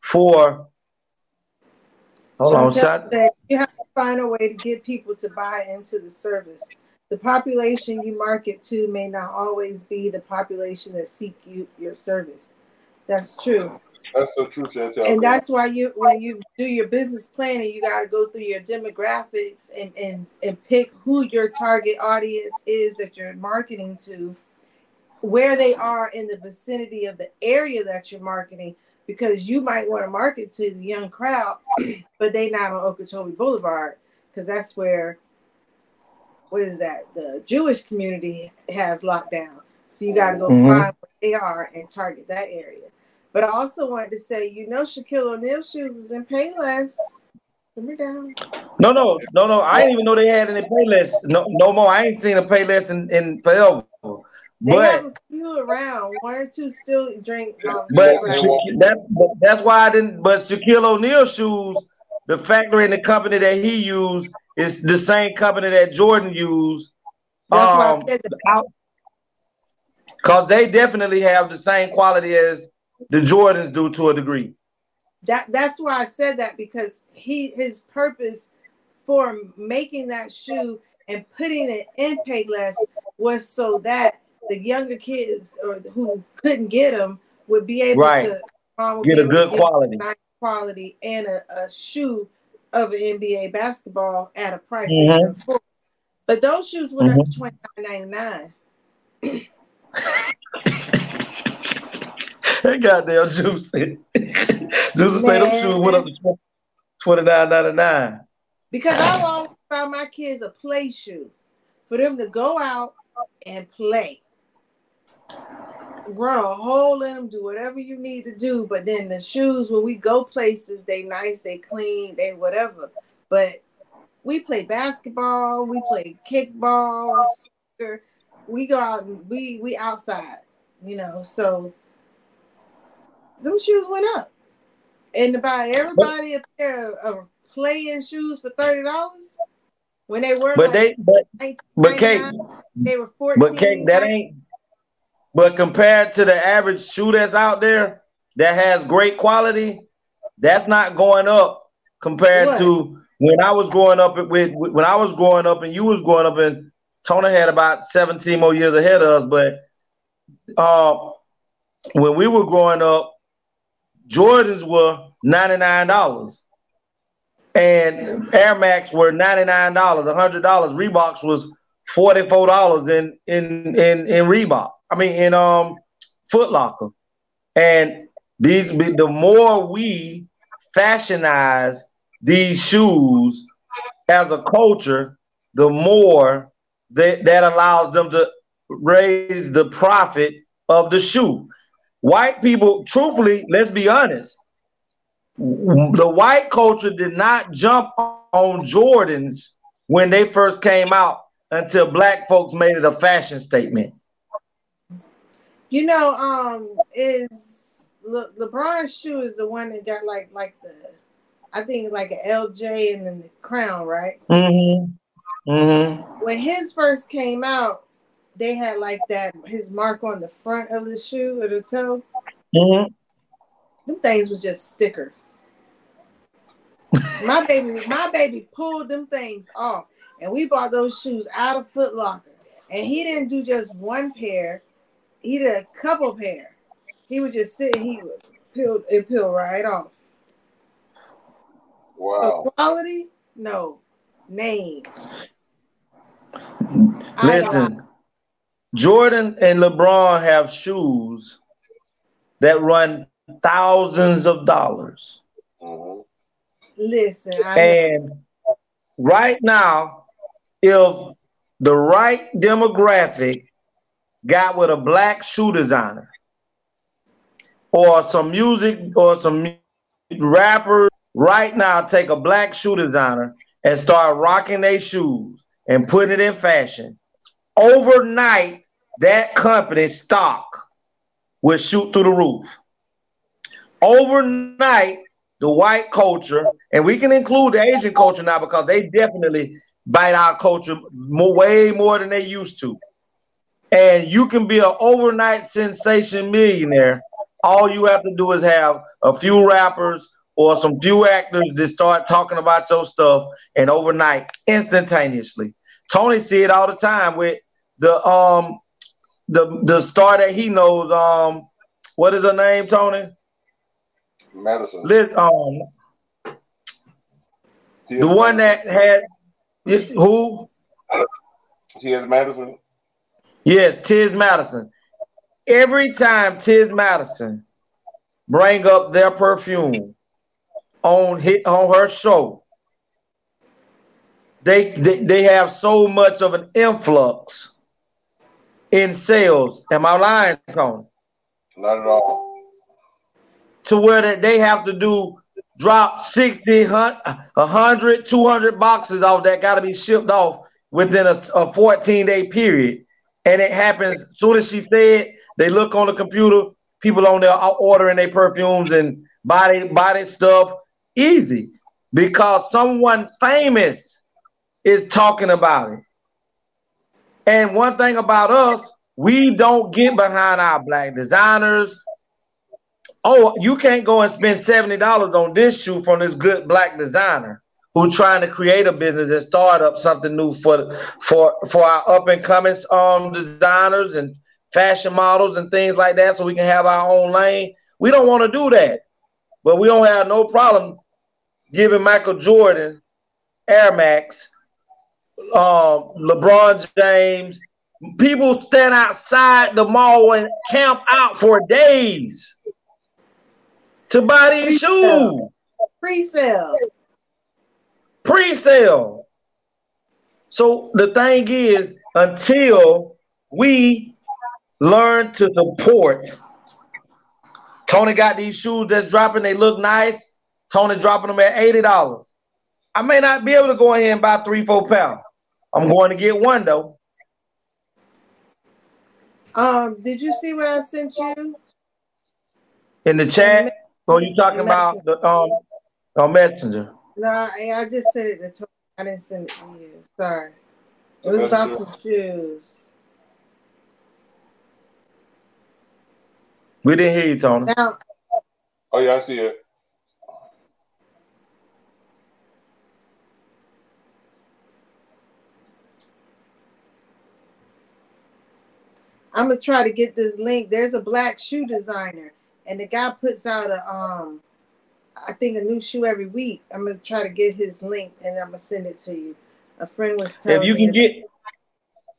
for. Hold on, Chantel shot. you have to find a way to get people to buy into the service. The population you market to may not always be the population that seek you your service. That's true. That's so true, Chantel. And that's why you when you do your business planning, you got to go through your demographics and and and pick who your target audience is that you're marketing to, where they are in the vicinity of the area that you're marketing, because you might want to market to the young crowd, but they not on Okeechobee Boulevard, because that's where what is that? The Jewish community has locked down. So you got to go Mhm. find where they are and target that area. But I also wanted to say, you know, Shaquille O'Neal shoes is in Payless. Simmer down. No, no, no, no. I didn't even know they had any Payless. No, no more. I ain't seen a Payless in, in forever. They But have a few around. One or two still drink. Um, But that, that's why I didn't. But Shaquille O'Neal shoes, the factory and the company that he used is the same company that Jordan used. That's why I Um, said that. Cause they definitely have the same quality as the Jordans do to a degree. that that's why I said that because he his purpose for making that shoe and putting it in Payless was so that the younger kids or who couldn't get them would be able Right. to um, Get a good quality. nice quality and a, a shoe of an NBA basketball at a price Mhm. But those shoes went up Mhm. to twenty nine ninety nine. That goddamn juicy. juicy say them shoes went up to twenty nine ninety nine. Because I always found my kids a play shoe for them to go out and play. Run a hole in them, do whatever you need to do. But then the shoes, when we go places, they nice, they clean, they whatever. But we play basketball, we play kickball, soccer. We go out and we we outside, you know. So them shoes went up, and to buy everybody a pair of playing shoes for thirty dollars when they were. But like they, but but Kate, they were fourteen. but Kate, that ain't. But compared to the average shoe that's out there that has great quality, that's not going up compared What? to when I was growing up with when I was growing up and you was growing up and Tony had about 17 more years ahead of us, but uh, when we were growing up, Jordans were $99 and Air Max were $99, $100. Reeboks was $44 in in in in Reebok. I mean in um Foot Locker. And these the more we fashionize these shoes as a culture, the more that, that allows them to raise the profit of the shoe. White people, truthfully, let's be honest, the white culture did not jump on Jordans when they first came out until black folks made it a fashion statement. You know, um, is Le- LeBron's shoe is the one that got like like the, I think like an LJ and then the crown, right? Mm-hmm. Mm-hmm. When his first came out, they had like that his mark on the front of the shoe or the toe. Mm-hmm. Them things was just stickers. my baby, my baby pulled them things off, and we bought those shoes out of Foot Locker. And he didn't do just one pair; he did a couple pair. He would just sit, he would peel it peel right off. Wow. So quality, no name. Listen, Jordan and LeBron have shoes that run thousands of dollars. Mm-hmm. Listen, I know. And right now, if the right demographic got with a black shoe designer or some music or some rapper right now take a black shoe designer and start rocking their shoes and putting it in fashion. Overnight that company stock will shoot through the roof. Overnight the white culture and we can include the asian culture now because they definitely bite our culture more, way more than they used to and you can be an overnight sensation millionaire all you have to do is have a few rappers or some few actors that start talking about your stuff and overnight instantaneously tony see it all the time with the um the the star that he knows um what is her name tony Madison. Liz, um the one that had who T.S. Madison. Yes, Tiz Madison. Every time Tiz Madison bring up their perfume on hit on her show, they, they they have so much of an influx in sales. Am I lying, Tony? Not at all. To where that they have to do drop 60, 100, 200 boxes off that got to be shipped off within a, a 14 day period. And it happens as soon as she said, they look on the computer, people on there are ordering their perfumes and body body stuff easy because someone famous is talking about it. And one thing about us, we don't get behind our black designers. Oh, you can't go and spend $70 on this shoe from this good black designer who trying to create a business and start up something new for for for our up and coming um designers and fashion models and things like that so we can have our own lane. We don't want to do that. But we don't have no problem giving Michael Jordan Air Max um, LeBron James. People stand outside the mall and camp out for days to buy these shoes. Pre-sale. Pre-sale. So the thing is, until we learn to support. Tony got these shoes that's dropping, they look nice. Tony dropping them at $80. I may not be able to go in here and buy three, four pounds. I'm going to get one though. Um, did you see what I sent you? In the chat? So you talking about the um on Messenger? No, I, I just sent it to Tony. I didn't send it to you. Sorry. It was about some shoes. We didn't hear you, Tony. Now, Oh yeah, I see it. I'm gonna try to get this link. There's a black shoe designer, and the guy puts out a um, I think a new shoe every week. I'm gonna try to get his link, and I'm gonna send it to you. A friend was telling If you me. can get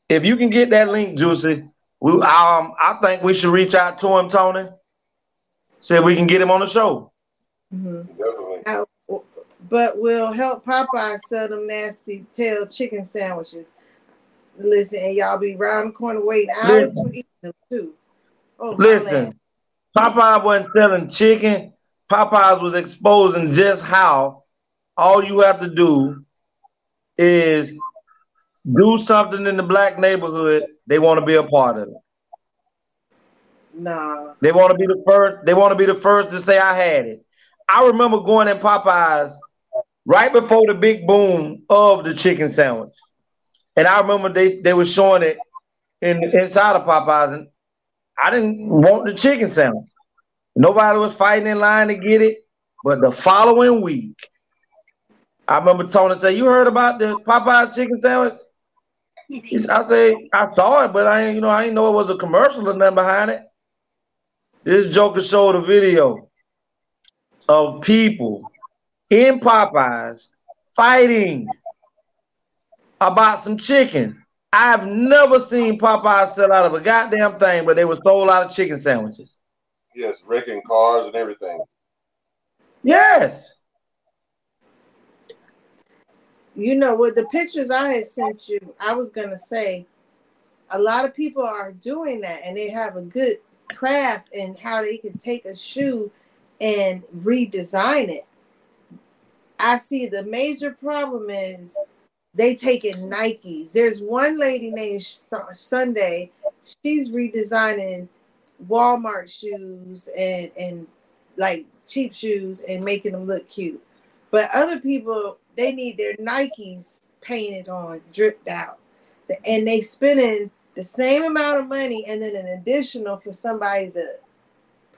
if you can get that link, Juicy, we um I think we should reach out to him, Tony. See if we can get him on the show. Mhm. Now, but will help Popeye sell them nasty tail chicken sandwiches. Listen, and y'all be round the corner waiting hours for eating them too. Oh. Listen, Popeye wasn't selling chicken. Popeyes was exposing just how all you have to do is do something in the black neighborhood. They want to be a part of it. Nah. They want to be the first. They want to be the first to say I had it. I remember going in Popeyes right before the big boom of the chicken sandwich, and I remember they they were showing it in inside of Popeyes, and I didn't want the chicken sandwich. Nobody was fighting in line to get it, but the following week, I remember Tony say, "You heard about the Popeyes chicken sandwich?" I say, "I saw it, but I ain't, you know, I didn't know it was a commercial or nothing behind it." This Joker showed a video of people in Popeyes fighting about some chicken. I've never seen Popeyes sell out of a goddamn thing, but they were sold out of chicken sandwiches. Yes, wrecking cars and everything. Yes. You know, with the pictures I had sent you, I was gonna say a lot of people are doing that and they have a good craft in how they can take a shoe and redesign it. I see the major problem is they take taking Nikes. There's one lady named Sunday. She's redesigning Walmart shoes and and like cheap shoes and making them look cute. But other people, they need their Nikes painted on, dripped out, and they spending the same amount of money and then an additional for somebody to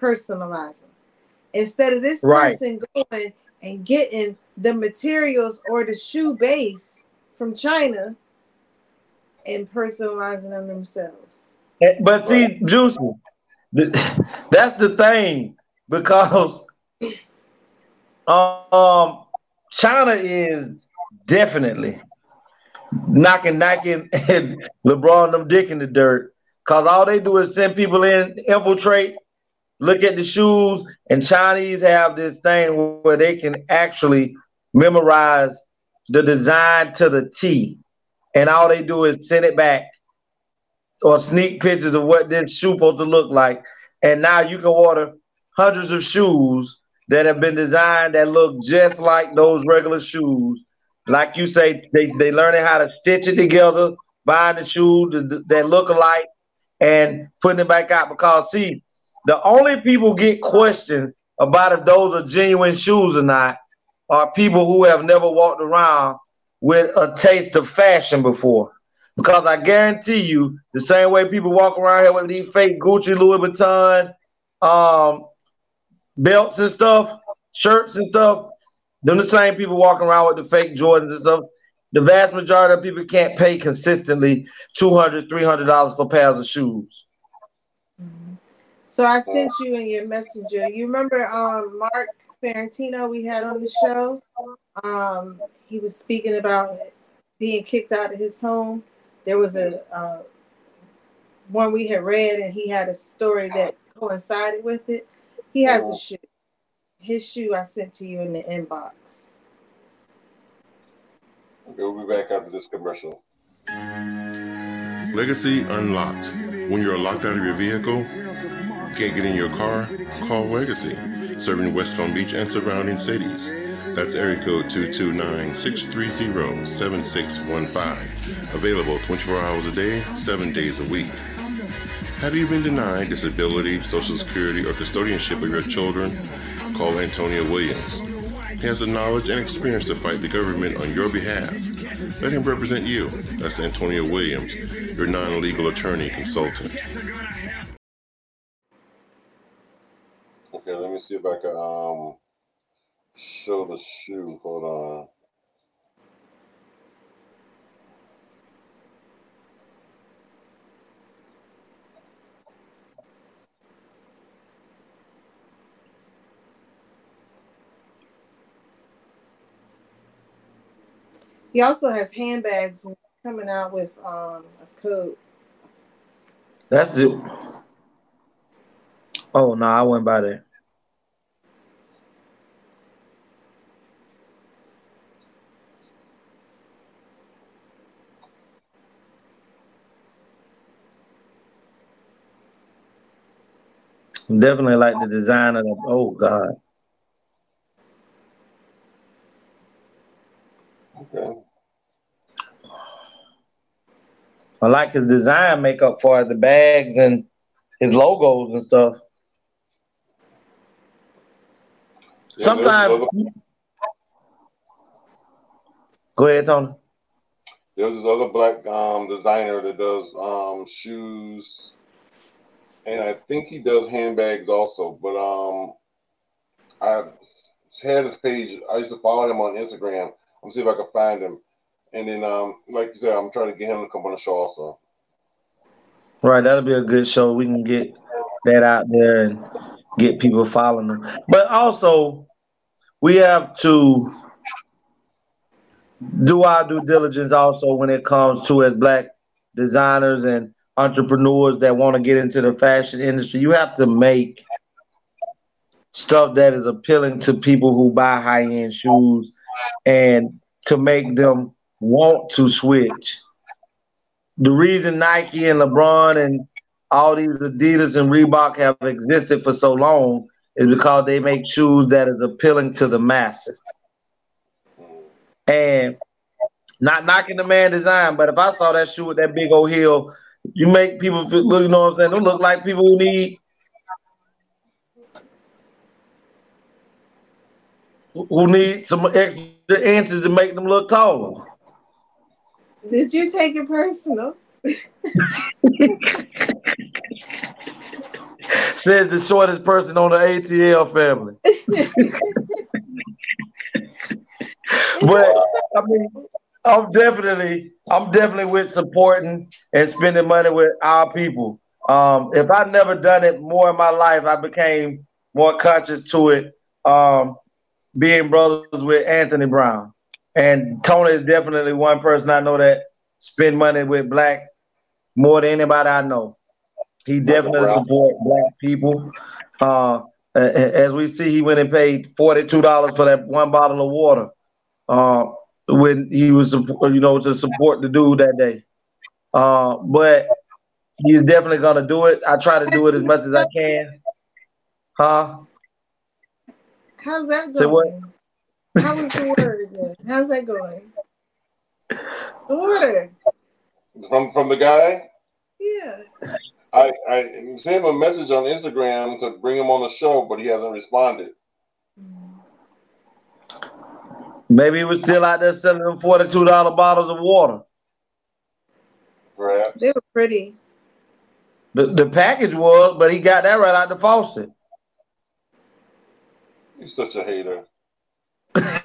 personalize them. Instead of this Right. person going and getting the materials or the shoe base from China and personalizing them themselves. Eh, But see, Juicy, th- that's the thing because um China is definitely knocking knocking and LeBron them dick in the dirt. Cause all they do is send people in, infiltrate, look at the shoes, and Chinese have this thing where they can actually memorize the design to the T. And all they do is send it back or sneak pictures of what this shoe supposed to look like. And now you can order hundreds of shoes that have been designed that look just like those regular shoes. Like you say, they they learning how to stitch it together, buying the that, that look alike, and putting it back out. Because see, the only people get questioned about if those are genuine shoes or not are people who have never walked around with a taste of fashion before. Because I guarantee you, the same way people walk around here with these fake Gucci, Louis Vuitton, um, belts and stuff, shirts and stuff, them the same people walking around with the fake Jordans and stuff. The vast majority of people can't pay consistently $200, $300 for pairs of shoes. So I sent you in your messenger. You remember um Mark Ferrantino we had on the show? Um, he was speaking about being kicked out of his home. There was a uh, one we had read, and he had a story that coincided with it. He has a shoe. His shoe I sent to you in the inbox. Okay, we'll be back after this commercial. Legacy Unlocked. When you're locked out of your vehicle, can't get in your car, call Legacy, serving West Palm Beach and surrounding cities. That's area code 229-630-7615. Available 24 hours a day, 7 days a week. Have you been denied disability, social security, or custodianship of your children? Call Antonio Williams. He has the knowledge and experience to fight the government on your behalf. Let him represent you. That's Antonio Williams, your non-legal attorney consultant. Okay, let me see if I can um show the shoe. Hold on. He also has handbags coming out with um, a coat. That's the. Oh no, I went by there. Definitely like the design of the. Oh God. Okay. I like his design makeup for the bags and his logos and stuff. Yeah, Sometimes. Go ahead, Tony. there's this other black um, designer that does um, shoes, and I think he does handbags also. But um, I had his page. I used to follow him on Instagram. I'm see if I can find him. And then, um, like you said, I'm trying to get him to come on the show also. Right, that'll be a good show. We can get that out there and get people following them. But also, we have to do our due diligence also when it comes to as black designers and entrepreneurs that want to get into the fashion industry. You have to make stuff that is appealing to people who buy high-end shoes and to make them want to switch. The reason Nike and LeBron and all these Adidas and Reebok have existed for so long is because they make shoes that is appealing to the masses. And not knocking the man design, but if I saw that shoe with that big old heel, you make people feel, look, you know what I'm saying? Don't look like people who need who need some extra inches to make them look taller. Did you take it personal? Says the shortest person on the ATL family. but I mean, I'm definitely, I'm definitely with supporting and spending money with our people. Um, if I never done it more in my life, I became more conscious to it. Um, being brothers with Anthony Brown, and Tony is definitely one person I know that spend money with black more than anybody I know. He definitely support black people. Uh, as we see, he went and paid forty-two dollars for that one bottle of water uh, when he was, you know, to support the dude that day. Uh, but he's definitely gonna do it. I try to do it as much as I can. Huh? How's that going? Say what? How was the word again? How's that going? The water. From from the guy, Yeah. I I sent him a message on Instagram to bring him on the show, but he hasn't responded. Maybe he was still out there selling them forty-two dollar bottles of water. Perhaps. They were pretty. The the package was, but he got that right out the faucet. You're such a hater.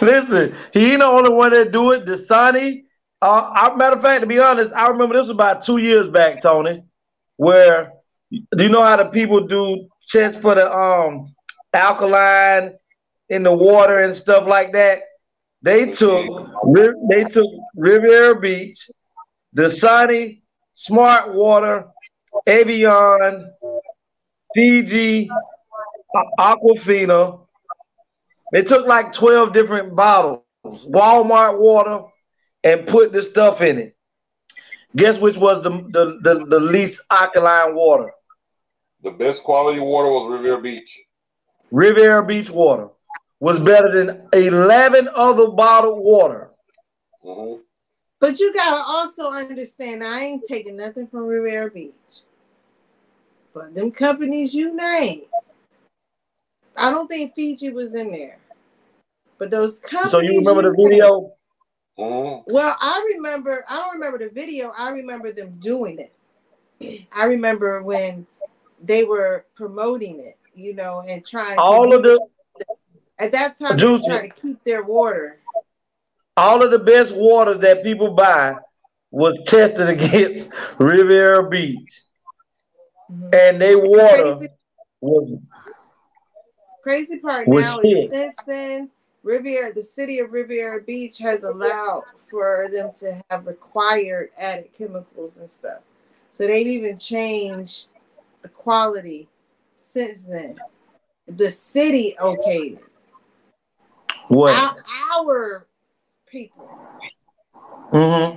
Listen, he ain't the only one that do it. Dasani, uh, I, matter of fact, to be honest, I remember this was about two years back, Tony, where do you know how the people do tests for the um alkaline in the water and stuff like that? They took they took Riviera Beach, Dasani, Smart Water, Evian, Fiji, Aquafina. They took like 12 different bottles, Walmart water, and put the stuff in it. Guess which was the the, the, the least alkaline water? The best quality water was Riviera Beach. Riviera Beach water was better than 11 other bottled water. Mm-hmm. But you gotta also understand, I ain't taking nothing from Riviera Beach. But them companies you name, I don't think Fiji was in there. But those companies. So you remember the named- video? Mm-hmm. Well, I remember. I don't remember the video. I remember them doing it. I remember when they were promoting it, you know, and trying. All of the at that time they trying to keep their water. all of the best water that people buy was tested against Riviera Beach. Mm-hmm. And they water Crazy, was crazy part now shit. is since then, Riviera, the city of Riviera Beach has allowed for them to have required added chemicals and stuff. So they've even changed the quality since then. The city okayed it. What? Our, our people. hmm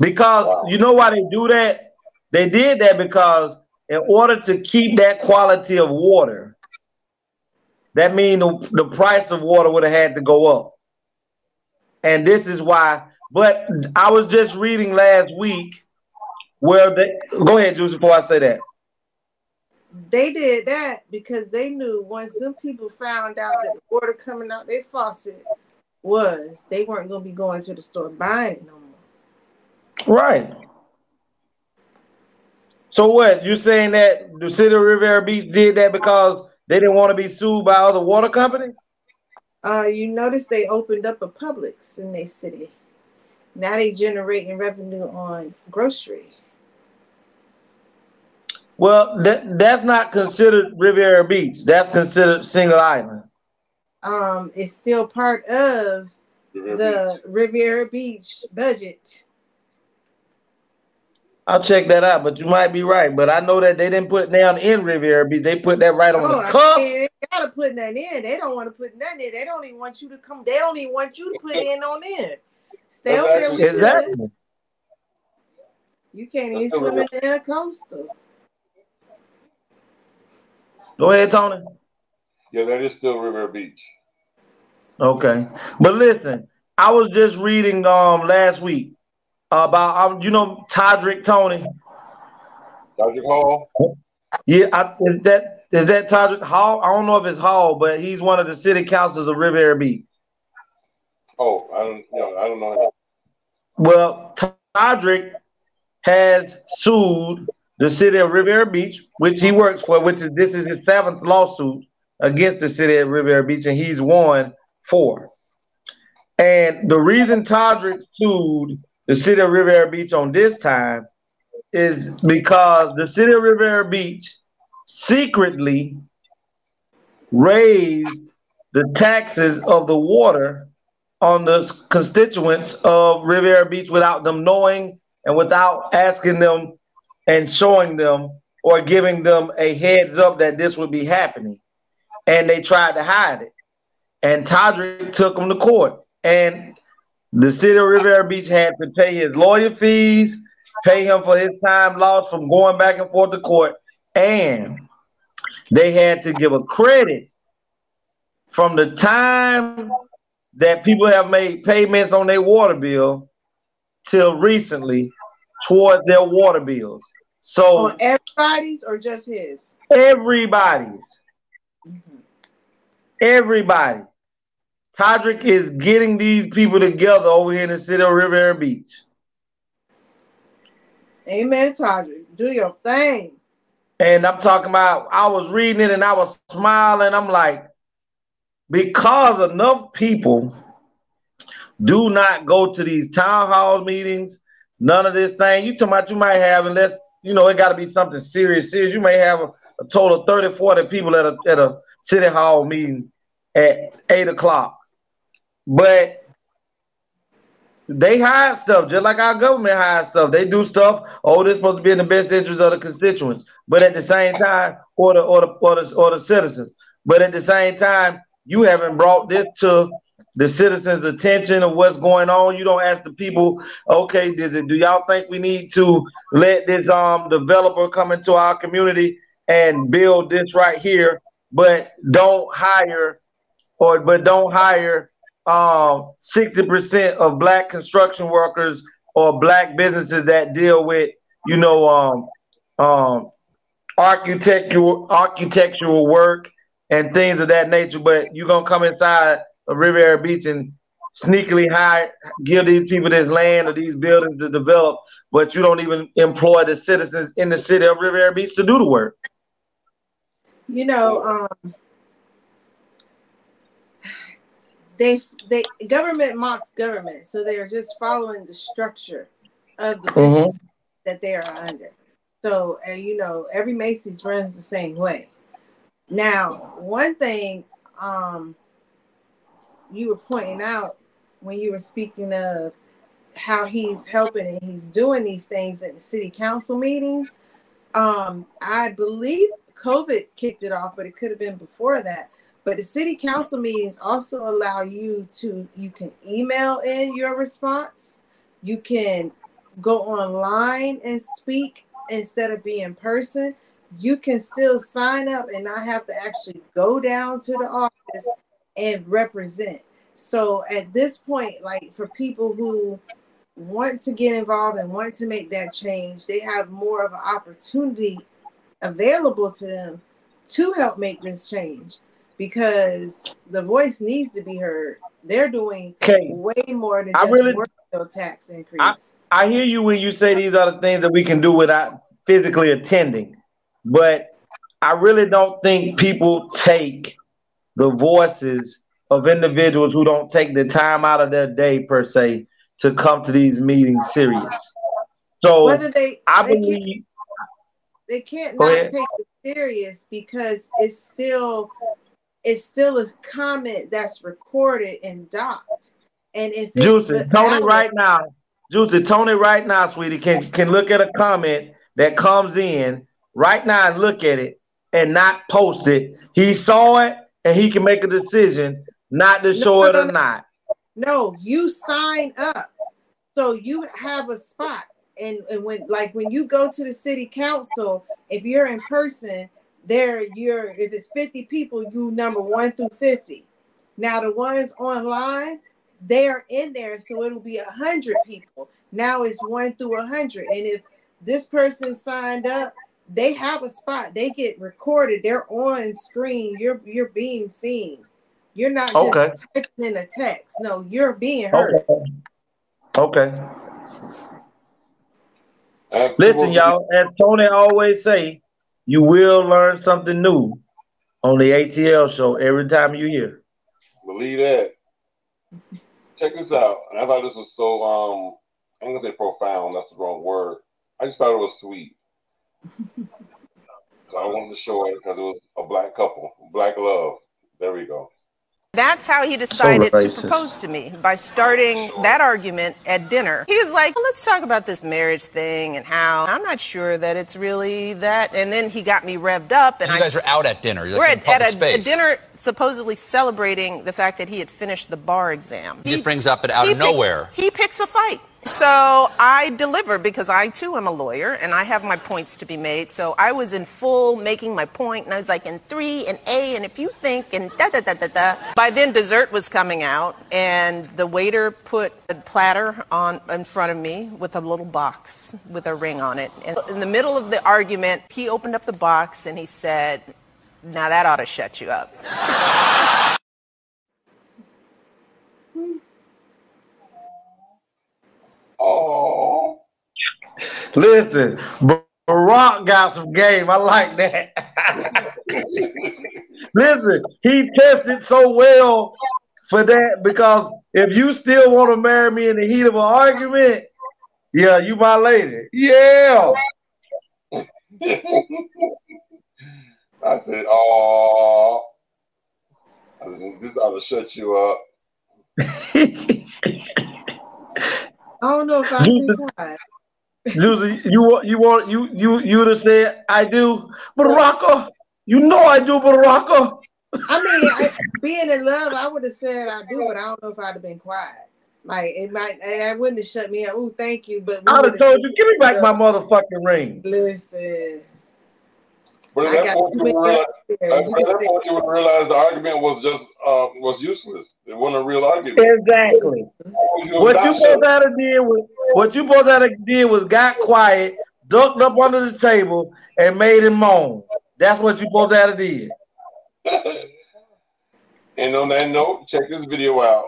Because you know why they do that? They did that because in order to keep that quality of water, that means the, the price of water would have had to go up. And this is why. But I was just reading last week where they go ahead, Juice, before I say that. They did that because they knew once them people found out that the water coming out their faucet was, they weren't going to be going to the store buying no more. Right. So what? You saying that the city of Riviera Beach did that because they didn't want to be sued by other water companies? Uh, you notice they opened up a Publix in their city. Now they generating revenue on grocery. Well, that that's not considered Riviera Beach. That's considered Singer Island. Um, it's still part of the Riviera Beach budget. I'll check that out, but you might be right. But I know that they didn't put down in Riviera Beach. They put that right on Oh, the I cuff. mean, they gotta put that in. They don't want to put nothing in. They don't even want you to come. They don't even want you to put in on in. Stay over there with Exactly. You can't even swim in it. the coastal. Go ahead, Tony. Yeah, that is still Riviera Beach. Okay, but listen, I was just reading um last week about um, you know Todrick Tony. Dr. Hall. Yeah, I, is that is that Todrick Hall? I don't know if it's Hall, but he's one of the city councils of Riviera Beach. Oh, I don't, you know, I don't know. Well, Todrick has sued the city of Riviera Beach, which he works for, which is this is his seventh lawsuit against the city of Riviera Beach, and he's won four. And the reason Todrick sued the city of Riviera Beach on this time is because the city of Riviera Beach secretly raised the taxes of the water on the constituents of Riviera Beach without them knowing and without asking them and showing them or giving them a heads up that this would be happening. And they tried to hide it. And Todrick took them to court. And the city of Riviera Beach had to pay his lawyer fees, pay him for his time lost from going back and forth to court, and they had to give a credit from the time that people have made payments on their water bill till recently towards their water bills. So On everybody's or just his? everybody's, mm-hmm. everybody, Todrick is getting these people together over here in the city of Riviera Beach. Amen, Todrick. Do your thing. And I'm talking about, I was reading it and I was smiling. I'm like, because enough people do not go to these town hall meetings, none of this thing. You talking about you might have, unless, you know, it got to be something serious, serious. You may have a, a total of 30, 40 people at a, at a city hall meeting at eight o'clock. But they hide stuff just like our government hides stuff. They do stuff. Oh, this supposed to be in the best interest of the constituents, but at the same time, or the or the or the, or the citizens. But at the same time, you haven't brought this to the citizens' attention of what's going on. You don't ask the people, okay, does it do y'all think we need to let this um developer come into our community and build this right here, but don't hire or but don't hire um 60% of black construction workers or black businesses that deal with, you know, um um architectural architectural work and things of that nature, but you're gonna come inside of Riviera Beach and sneakily hire, give these people this land or these buildings to develop, but you don't even employ the citizens in the city of Riviera Beach to do the work. You know, um, they they government mocks government, so they are just following the structure of the Mhm. business that they are under. So, and you know, every Macy's runs the same way. Now, one thing um, you were pointing out when you were speaking of how he's helping and he's doing these things at the city council meetings. Um, I believe COVID kicked it off, but it could have been before that. But the city council meetings also allow you to you can email in your response. You can go online and speak instead of being in person. You can still sign up and not have to actually go down to the office and represent. So at this point, like for people who want to get involved and want to make that change, they have more of an opportunity available to them to help make this change because the voice needs to be heard. They're doing Okay. way more than I just really- tax I, increase. I hear you when you say these are the things that we can do without physically attending, but I really don't think people take the voices of individuals who don't take the time out of their day per se to come to these meetings serious. So Whether they I they can't, believe they can't not ahead. take it serious because it's still it's still a comment that's recorded and docked. And if it's Juicy, the Tony right now, Juicy, Tony right now, sweetie, can can look at a comment that comes in right now and look at it and not post it. He saw it and he can make a decision not to show it or not. No, you sign up. So you have a spot. And, and when like when you go to the city council, if you're in person, there you're if it's 50 people, you number one through 50. Now the ones online, they're in there, so it'll be a hundred people. Now it's one through a hundred. And if this person signed up, they have a spot, they get recorded, they're on screen, you're you're being seen. You're not just Okay. typing in a text. No, you're being heard. Okay. Okay. Listen, y'all, as Tony always say, you will learn something new on the ATL show every time you hear. Believe that. Check this out. And I thought this was so um I'm gonna say profound, that's the wrong word. I just thought it was sweet. So I wanted to show it because it was a black couple, black love. There we go. That's how he decided to propose to me by starting that argument at dinner. He was like, let's talk about this marriage thing and how I'm not sure that it's really that. And then he got me revved up. And you I, guys are out at dinner. You're we're like at, at a, a dinner supposedly celebrating the fact that he had finished the bar exam. He just brings up it out of pick- nowhere. he picks a fight. So I deliver because I too am a lawyer and I have my points to be made. So I was in full making my point and I was like in three and A and if you think and da da da da da. By then dessert was coming out and the waiter put a platter on in front of me with a little box with a ring on it. And in the middle of the argument, he opened up the box and he said, "Now that ought to shut you up." Oh. Listen, Barack got some game. I like that. Listen, he tested so well for that because if you still want to marry me in the heat of an argument, yeah, you my lady. Yeah. I said, oh this ought to shut you up. I don't know if I can be quiet. Juicy, you want you want you you you to say I do, Baraka. You know I do, Baraka. I mean, I, being in love, I would have said I do, but I don't know if I'd have been quiet. Like it might, eh, I wouldn't have shut me up. Oh, thank you, but I'd have told you, give me back my motherfucking ring. Listen. But at that point, you would realize, at that point, you would realize the argument was just uh, was useless. It wasn't a real argument. Exactly. What you supposed to have did was what you supposed to have did was got quiet, ducked up under the table, and made him moan. That's what you both had to have did. and on that note, check this video out.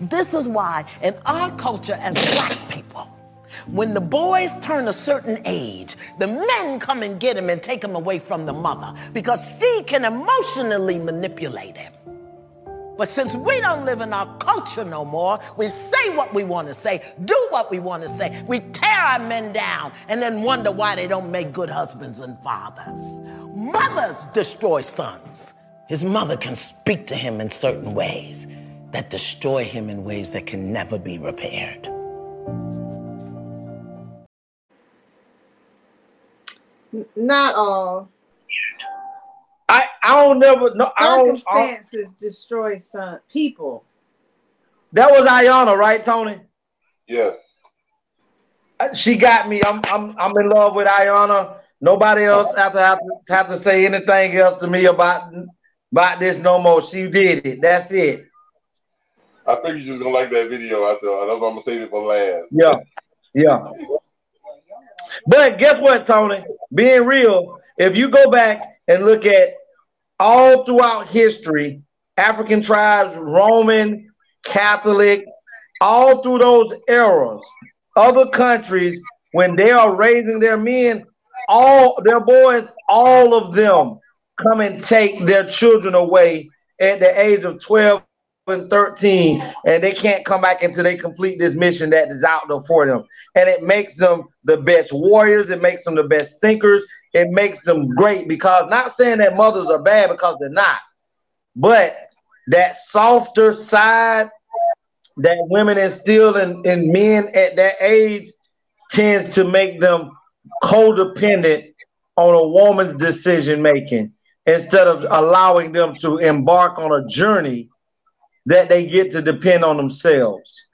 This is why in our culture as black people, when the boys turn a certain age, the men come and get him and take him away from the mother because she can emotionally manipulate him. But since we don't live in our culture no more, we say what we want to say, do what we want to say. We tear our men down and then wonder why they don't make good husbands and fathers. Mothers destroy sons. His mother can speak to him in certain ways that destroy him in ways that can never be repaired. Not all. I I don't never no I don't, circumstances destroy some people. That was Ayana, right, Tony? Yes. Uh, she got me. I'm I'm I'm in love with Ayana. Nobody else have to have to, have to say anything else to me about about this no more. She did it. That's it. I think you're just gonna like that video. I said that's why I'm gonna save it for last. Yeah, yeah. But guess what, Tony? Being real, if you go back and look at all throughout history, African tribes, Roman, Catholic, all through those eras, other countries, when they are raising their men, all their boys, all of them come and take their children away at the age of 12 and 13 and they can't come back until they complete this mission that is out there for them. And it makes them the best warriors. It makes them the best thinkers. It makes them great because not saying that mothers are bad because they're not but that softer side that women instill in, in men at that age tends to make them codependent on a woman's decision making instead of allowing them to embark on a journey that they get to depend on themselves.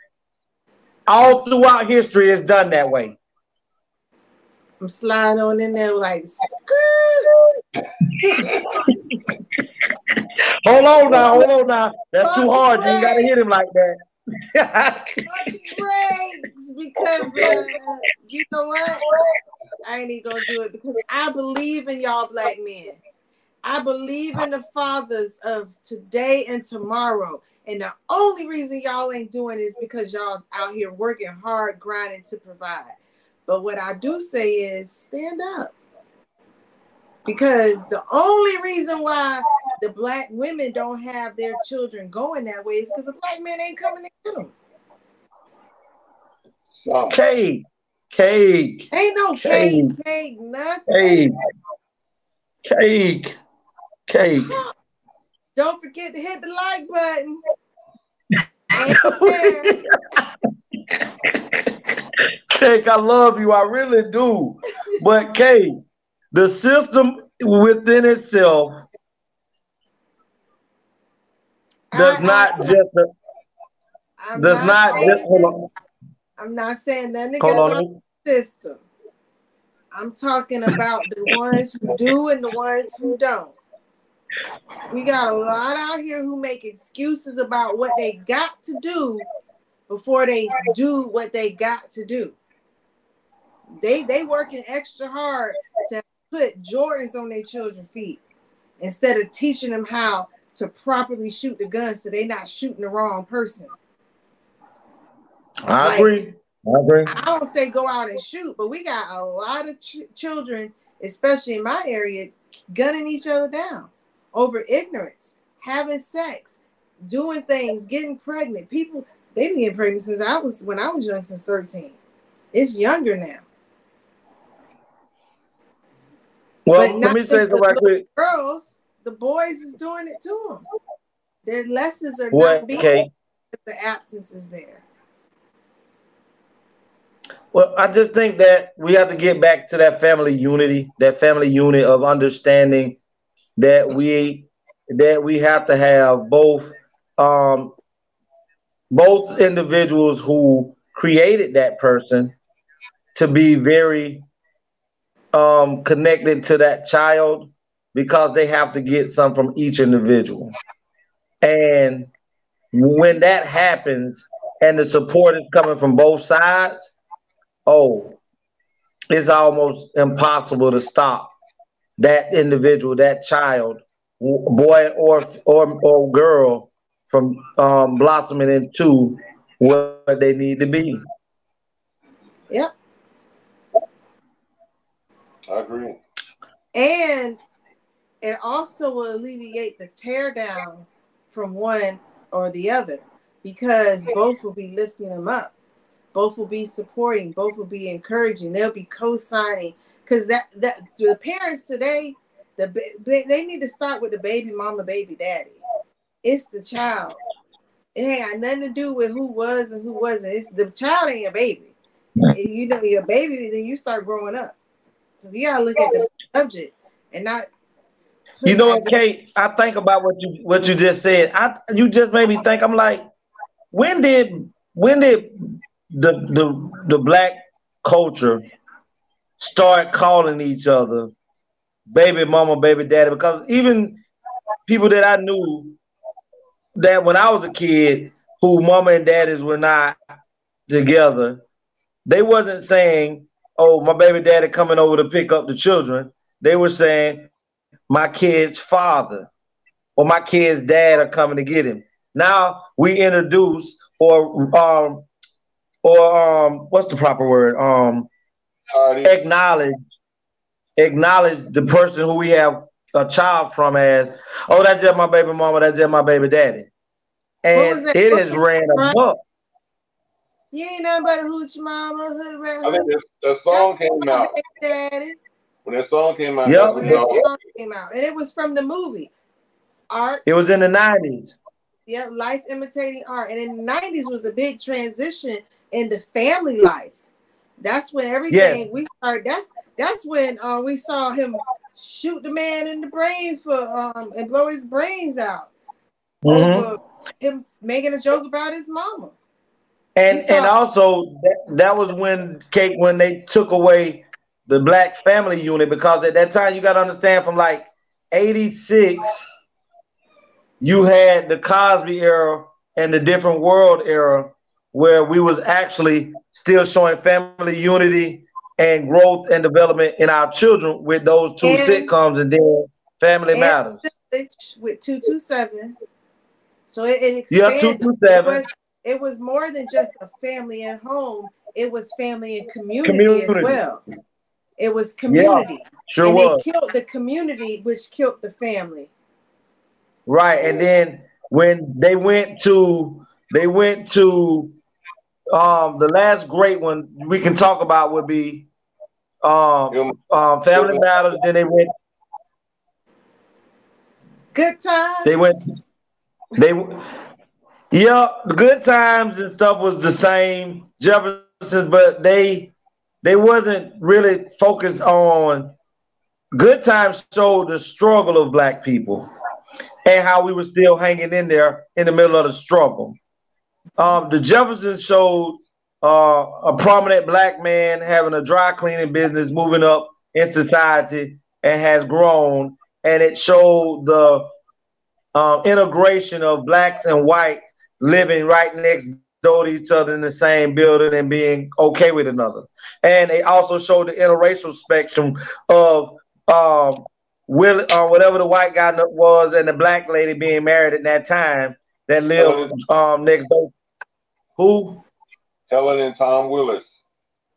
All throughout history, it's done that way. I'm sliding on in there like. hold on now, hold on now. That's too hard. You ain't gotta hit him like that. breaks because uh, you know what? I ain't even gonna do it because I believe in y'all black men. I believe in the fathers of today and tomorrow. And the only reason y'all ain't doing is because y'all out here working hard, grinding to provide. But what I do say is stand up. Because the only reason why the black women don't have their children going that way is because the black men ain't coming to get them. Cake, cake. Ain't no cake, cake, cake nothing. Cake, cake, cake. Don't forget to hit the like button. Cake, I love you. I really do. But Kate, the system within itself does I, not I, just I'm does not, not just hold on. I'm not saying nothing about on. the system. I'm talking about the ones who do and the ones who don't. We got a lot out here who make excuses about what they got to do before they do what they got to do. They they working extra hard to put Jordans on their children's feet instead of teaching them how to properly shoot the gun so they're not shooting the wrong person. I Like, agree. I agree. I don't say go out and shoot, but we got a lot of ch- children, especially in my area, gunning each other down over ignorance, having sex, doing things, getting pregnant. People they've been getting pregnant since I was when I was young, since 13. It's younger now. Well, But let me say something the right quick. Girls, the boys is doing it to them. Their lessons are not being Kate? the absence is there. Well, I just think that we have to get back to that family unity, that family unit of understanding that we that we have to have both um, both individuals who created that person to be very um, connected to that child because they have to get some from each individual. And when that happens and the support is coming from both sides, oh, it's almost impossible to stop that individual, that child, boy or or or girl, from um, blossoming into what they need to be. Yep. I agree. And it also will alleviate the tear down from one or the other because both will be lifting them up. Both will be supporting, both will be encouraging, they'll be co-signing. Because that that the parents today, the they need to start with the baby mama, baby daddy. It's the child. It ain't got nothing to do with who was and who wasn't. It's the child ain't your baby. You know, your baby, then you start growing up. So you gotta look at the subject and not. You know what, Kate? I think about what you what you just said. I you just made me think. I'm like, when did when did the the the black culture start calling each other baby mama, baby daddy? Because even people that I knew that when I was a kid, who mama and daddies were not together, they wasn't saying, "Oh, my baby daddy coming over to pick up the children." They were saying, "My kid's father or my kid's dad are coming to get him." Now we introduce or um or um what's the proper word um acknowledge acknowledge the person who we have a child from as, oh, that's just my baby mama, that's just my baby daddy. And it is ran amok. You ain't nothing but a hooch mama, hood rat. I think the, the song came out. Daddy. When that song came out, yep. when that song came out, and it was from the movie Art. It was in the nineties. Yep, life imitating art, and in the nineties was a big transition in the family life. That's when everything we started. That's that's when uh, we saw him shoot the man in the brain for um and blow his brains out mm-hmm. him making a joke about his mama. And and also that, that was when Kate when they took away the black family unit because at that time you got to understand from like 86 you had the Cosby era and the different world era where we was actually still showing family unity and growth and development in our children with those two and, sitcoms and then Family Matters. With 227. So it, it expanded. Yeah, 227. It was, it was more than just a family and home, it was family and community, community. as well. It was community. Yeah, sure and was. They killed the community, which killed the family. Right. And then when they went to they went to um, the last great one we can talk about would be um, um, Family Matters. Then they went. Good times. They went. They. Yeah, the good times and stuff was the same. Jefferson, but they they wasn't really focused on good times showed the struggle of black people and how we were still hanging in there in the middle of the struggle. Um, the Jeffersons showed uh, a prominent black man having a dry cleaning business, moving up in society, and has grown. And it showed the um, integration of blacks and whites living right next door to each other in the same building and being okay with another. And they also showed the interracial spectrum of um, will, uh, whatever the white guy was and the black lady being married at that time that live um, next door who? Helen and Tom Willis.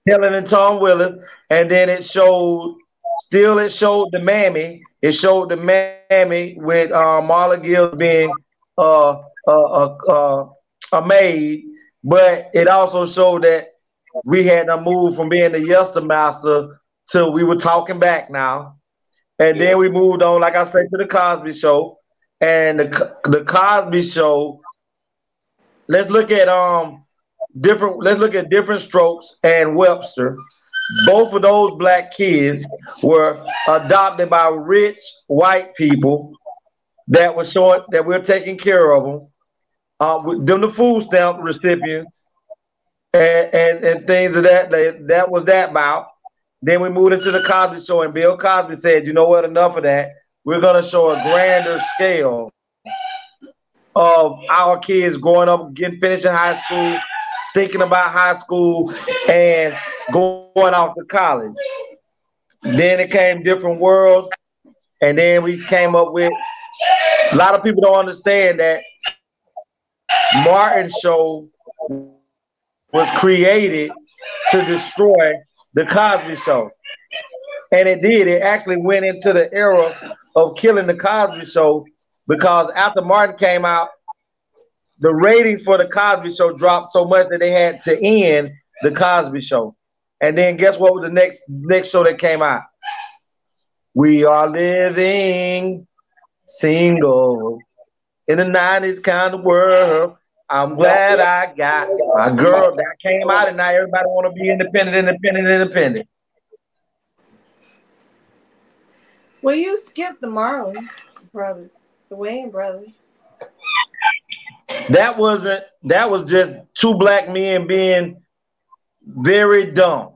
Helen and Tom Willis. And then it showed, still it showed the mammy. It showed the mammy with uh, Marla Gill being uh, uh, uh, uh, a maid. But it also showed that we had to move from being the Yester Master to we were talking back now. And then we moved on, like I said, to the Cosby Show. And the, the Cosby Show let's look at um different let's look at different strokes and Webster. Both of those black kids were adopted by rich white people that were showing that we're taking care of them. Uh, with them the food stamp recipients and, and, and things of that. That that was that about. Then we moved into the Cosby Show, and Bill Cosby said, "You know what? Enough of that. We're going to show a grander scale of our kids growing up, getting finishing high school, thinking about high school, and going off to college." Then it came different world, and then we came up with. A lot of people don't understand that Martin Show was created to destroy the Cosby Show. And it did. It actually went into the era of killing the Cosby Show because after Martin came out, the ratings for the Cosby Show dropped so much that they had to end the Cosby Show. And then guess what was the next next show that came out? We are living single in the 90s kind of world. I'm glad I got my girl that came out, and now everybody want to be independent, independent, independent. Well, you skipped the Marlins brothers, the Wayans brothers. That wasn't. That was just two black men being very dumb.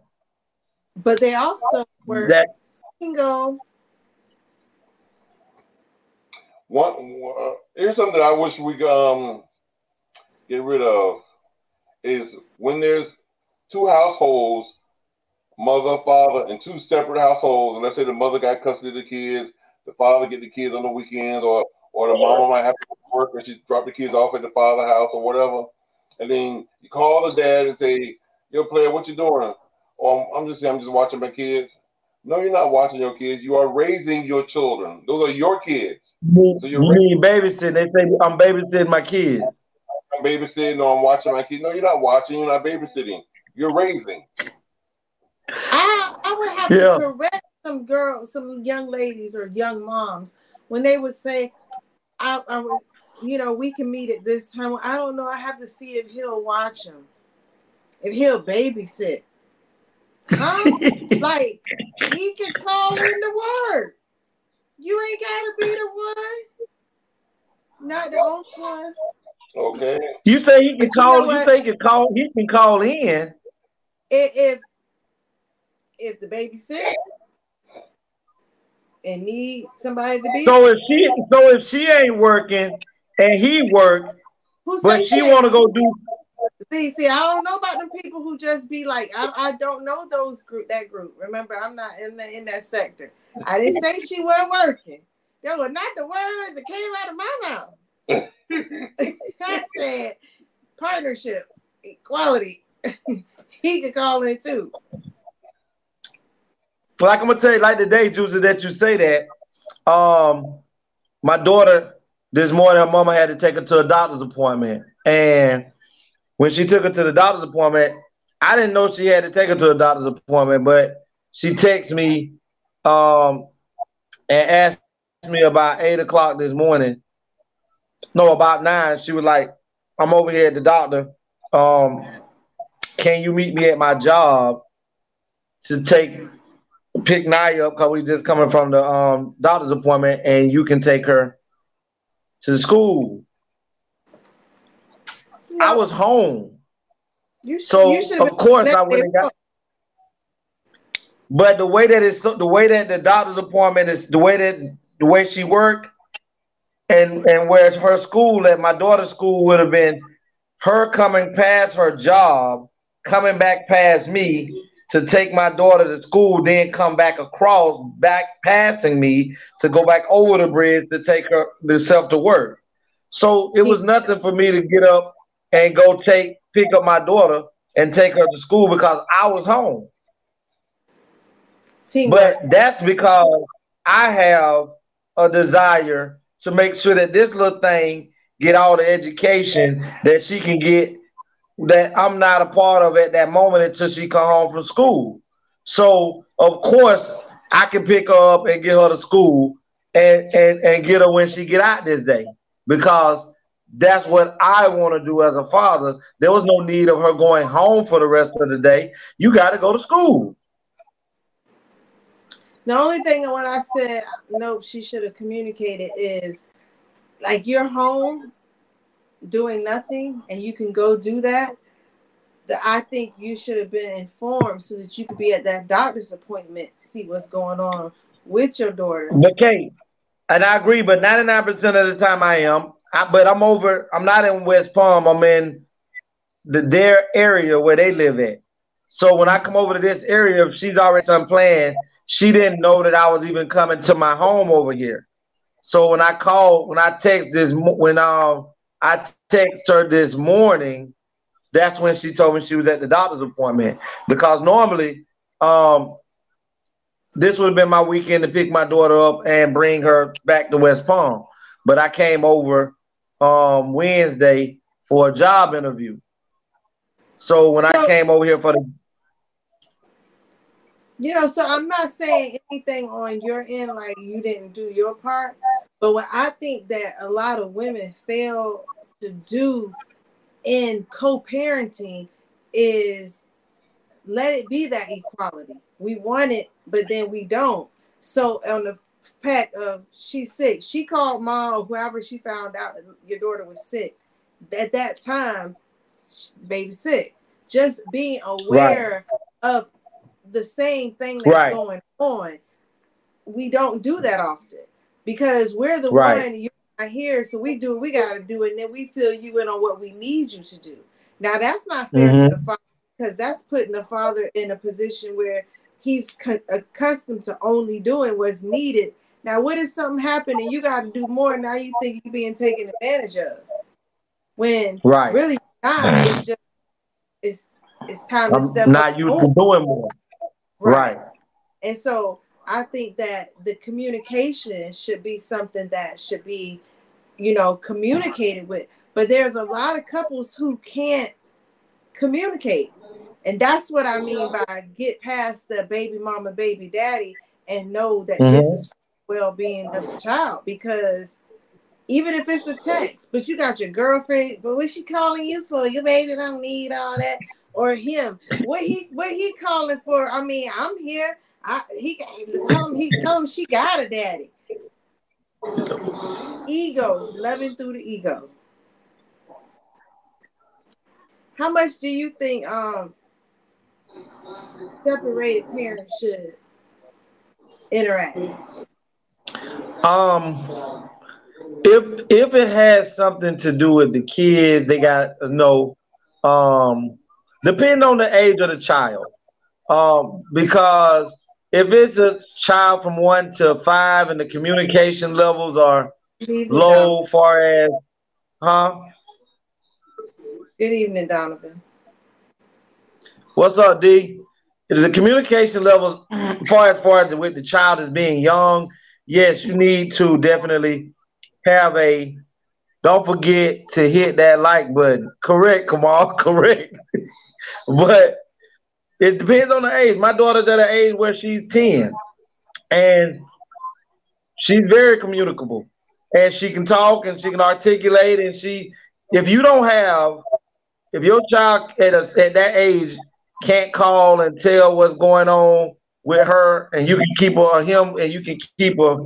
But they also were That single. One uh, here's something I wish we um get rid of is when there's two households, mother, father, and two separate households, and let's say the mother got custody of the kids, the father get the kids on the weekends, or or the mama might have to work and she drop the kids off at the father house or whatever, and then you call the dad and say, "Yo, player, what you doing?" Or I'm just I'm just watching my kids. No, you're not watching your kids. You are raising your children. Those are your kids. you So you're mean babysitting? They say I'm babysitting my kids. I'm babysitting or I'm watching my kids. No, you're not watching. You're not babysitting. You're raising. I I would have Yeah. to correct some girls, some young ladies or young moms when they would say, "I, I would, you know, we can meet at this time." I don't know. I have to see if he'll watch him, if he'll babysit. Huh? like he can call in the word. You ain't gotta be the one. Not the only one. Okay. You say he can But you call. know You, what? say he can call. He can call in. If if, if the baby sick and need somebody to be So if she, so if she ain't working and he work, Who but she want to go do. See, see, I don't know about them people who just be like, I, I don't know those group, that group. Remember, I'm not in the in that sector. I didn't say she wasn't working. They were not the words that came out of my mouth. I said partnership, equality. he could call in too. Like I'm gonna tell you, like the day, Juicy, that you say that. Um, my daughter this morning, her mama had to take her to a doctor's appointment, and when she took her to the doctor's appointment, I didn't know she had to take her to a doctor's appointment, but she texted me um and asked me about eight o'clock this morning. No, about nine. She was like, "I'm over here at the doctor. Um, can you meet me at my job to take pick Naya up because we just coming from the um doctor's appointment, and you can take her to the school." I was home. You So you of course I would it have got. But the way that it's so- the way that the doctor's appointment is the way that the way she worked, and and whereas her school at my daughter's school would have been her coming past her job, coming back past me to take my daughter to school, then come back across, back passing me to go back over the bridge to take her herself to work. So it was nothing for me to get up and go take pick up my daughter and take her to school because I was home. But that's because I have a desire to make sure that this little thing get all the education that she can get that I'm not a part of at that moment until she come home from school. So of course I can pick her up and get her to school and and, and get her when she get out this day because that's what I want to do as a father. There was no need of her going home for the rest of the day. You got to go to school. The only thing when I said no, she should have communicated is like you're home doing nothing and you can go do that, that I think you should have been informed so that you could be at that doctor's appointment to see what's going on with your daughter. Okay, and I agree, but 99% of the time I am. I, but I'm over, I'm not in West Palm, I'm in the their area where they live at. So when I come over to this area, she's already some plan, she didn't know that I was even coming to my home over here. So when I called, when I text this, when um I text her this morning, that's when she told me she was at the doctor's appointment. Because normally, um, this would have been my weekend to pick my daughter up and bring her back to West Palm. But I came over um Wednesday for a job interview. So when so, I came over here for the you know, so I'm not saying anything on your end like you didn't do your part, but what I think that a lot of women fail to do in co-parenting is let it be that equality. We want it, but then we don't. So on the fact of she's sick, she called mom or whoever she found out your daughter was sick. At that time, baby sick. Just being aware right. of the same thing that's right. going on. We don't do that often because we're the right. one you're not here, so we do what we got to do, and then we fill you in on what we need you to do. Now that's not fair mm-hmm. to the father because that's putting the father in a position where he's co- accustomed to only doing what's needed. Now, what if something happened and you got to do more? Now you think you're being taken advantage of when right. really not. It's just it's it's time to step. Not you doing more. Right. right. And so I think that the communication should be something that should be, you know, communicated with. But there's a lot of couples who can't communicate. And that's what I mean by get past the baby mama, baby daddy, and know that mm-hmm. this is well being of the child. Because even if it's a text, but you got your girlfriend, but what's she calling you for? Your baby don't need all that or him. What he what he calling for? I mean, I'm here. I he tell him he tell him she got a daddy. Ego, loving through the ego. How much do you think um separated parents should interact? Um if if it has something to do with the kids, they got to know um depending on the age of the child. Um, because if it's a child from one to five and the communication levels are low, far as, huh? Good evening, Donovan. What's up, D? Is the communication levels, far as far as with the child is being young, yes, you need to definitely have a. Don't forget to hit that like button. Correct, Kamal. Correct but it depends on the age. My daughter's at an age where she's 10 and she's very communicable. And she can talk and she can articulate and she if you don't have if your child at, a, at that age can't call and tell what's going on with her and you can keep her him and you can keep a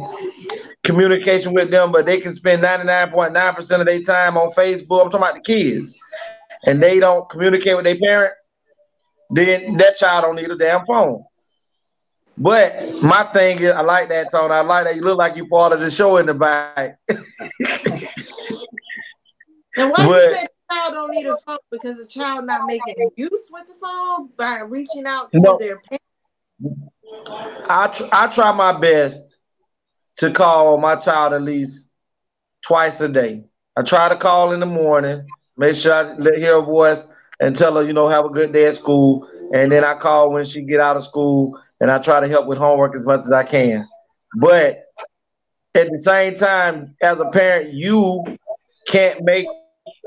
communication with them but they can spend 99.9% of their time on facebook. I'm talking about the kids. And they don't communicate with their parent, then that child don't need a damn phone. But my thing is, I like that tone. I like that you look like you part of the show in the back. and why but, you say the child don't need a phone? Because the child not making use with the phone by reaching out to no, their parents. I tr- I try my best to call my child at least twice a day. I try to call in the morning. Make sure I let hear a voice and tell her, you know, have a good day at school. And then I call when she get out of school and I try to help with homework as much as I can. But at the same time, as a parent, you can't make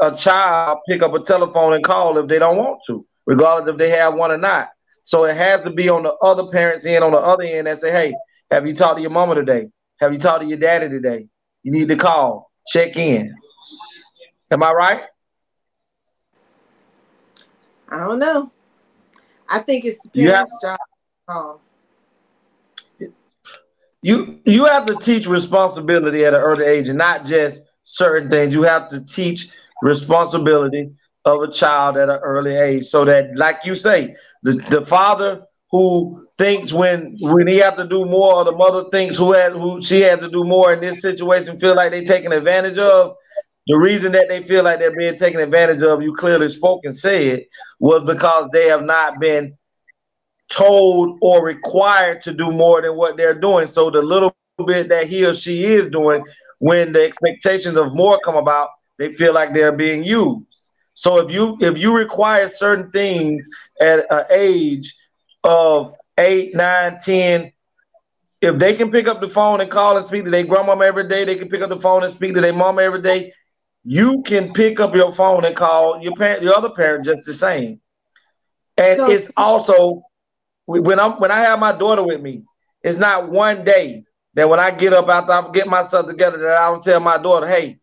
a child pick up a telephone and call if they don't want to, regardless if they have one or not. So it has to be on the other parents' end, on the other end, that say, hey, have you talked to your mama today? Have you talked to your daddy today? You need to call, check in. Am I right? I don't know. I think it's the parents' job. Oh. You you have to teach responsibility at an early age and not just certain things. You have to teach responsibility of a child at an early age so that, like you say, the, the father who thinks when when he have to do more, or the mother thinks who had who she had to do more in this situation, feel like they taking advantage of. The reason that they feel like they're being taken advantage of, you clearly spoke and said, was because they have not been told or required to do more than what they're doing. So the little bit that he or she is doing, when the expectations of more come about, they feel like they're being used. So if you if you require certain things at an age of eight, nine, ten, if they can pick up the phone and call and speak to their grandmama every day, they can pick up the phone and speak to their mama every day. You can pick up your phone and call your parent, your other parent, just the same. And So- it's also when I'm when I have my daughter with me, it's not one day that when I get up after I get myself together that I don't tell my daughter, hey,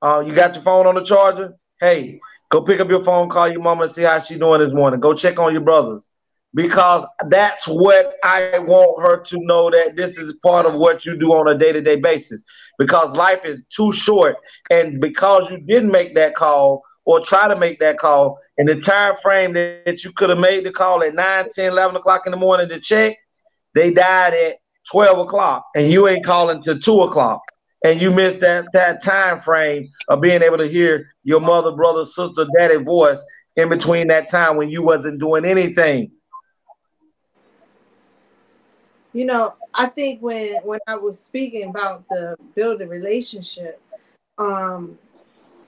uh, you got your phone on the charger? Hey, go pick up your phone, call your mama, and see how she doing this morning. Go check on your brothers. Because that's what I want her to know that this is part of what you do on a day-to-day basis. Because life is too short. And because you didn't make that call or try to make that call in the time frame that, that you could have made the call at 9, 10, 11 o'clock in the morning to check, they died at 12 o'clock and you ain't calling till 2 o'clock and you missed that that time frame of being able to hear your mother brother sister daddy voice in between that time when you wasn't doing anything You know, I think when when I was speaking about the building relationship, um,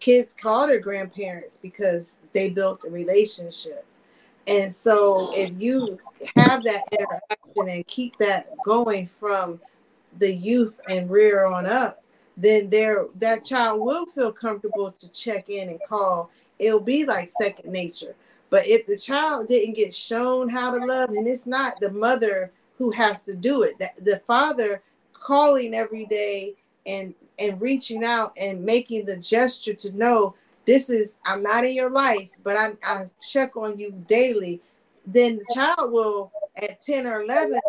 kids call their grandparents because they built a relationship. And so if you have that interaction and keep that going from the youth and rear on up, then there that child will feel comfortable to check in and call. It'll be like second nature. But if the child didn't get shown how to love, and it's not the mother who has to do it, that the father calling every day and and reaching out and making the gesture to know this is I'm not in your life, but I, I check on you daily, then the child will at 10 or 11,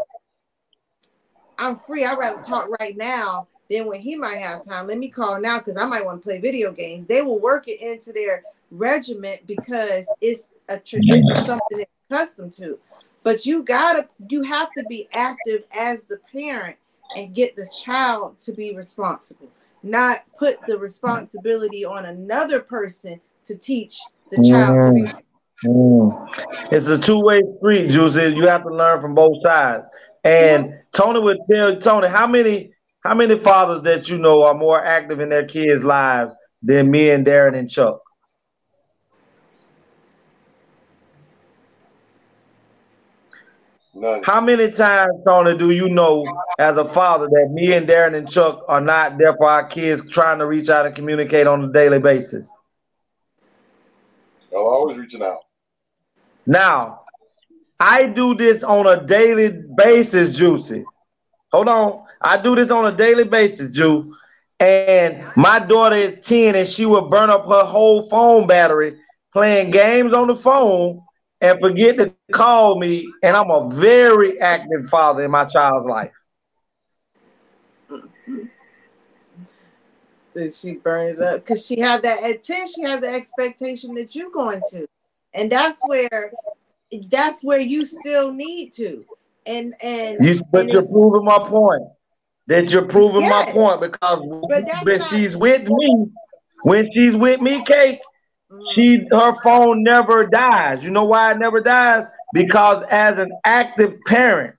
I'm free. I'd rather talk right now than when he might have time. Let me call now because I might want to play video games. They will work it into their regiment because it's a tradition, something they're accustomed to. But you gotta, you have to be active as the parent and get the child to be responsible, not put the responsibility on another person to teach the child to be Mm. It's a two-way street, Juicy. You have to learn from both sides. And Tony would tell Tony how many how many fathers that you know are more active in their kids' lives than me and Darren and Chuck. None. How many times, Tony, do you know as a father that me and Darren and Chuck are not there for our kids trying to reach out and communicate on a daily basis? I'm always reaching out. Now, I do this on a daily basis, Juicy. Hold on. I do this on a daily basis, Ju. And my daughter is 10 and she will burn up her whole phone battery playing games on the phone and forget to call me. And I'm a very active father in my child's life. Did she burn it up? Because she had that at 10, she had the expectation that you're going to. And that's where that's where you still need to. And and, You, but and you're proving my point. That you're proving my point because when not- she's with me, when she's with me, Cake, Mm. She her phone never dies. You know why it never dies? Because as an active parent,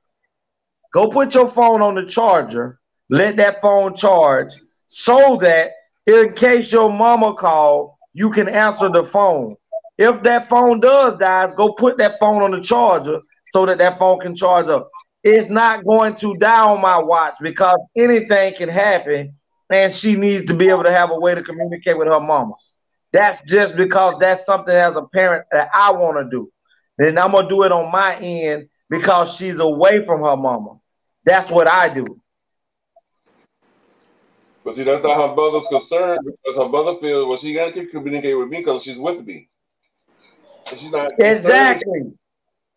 go put your phone on the charger, let that phone charge, so that in case your mama call, you can answer the phone. If that phone does die, go put that phone on the charger so that that phone can charge up. It's not going to die on my watch because anything can happen, and she needs to be able to have a way to communicate with her mama. That's just because that's something as a parent that I want to do. And I'm gonna do it on my end because she's away from her mama. That's what I do. But see, that's not her mother's concern because her mother feels well, she got to communicate with me because she's with me. And she's not concerned- Exactly.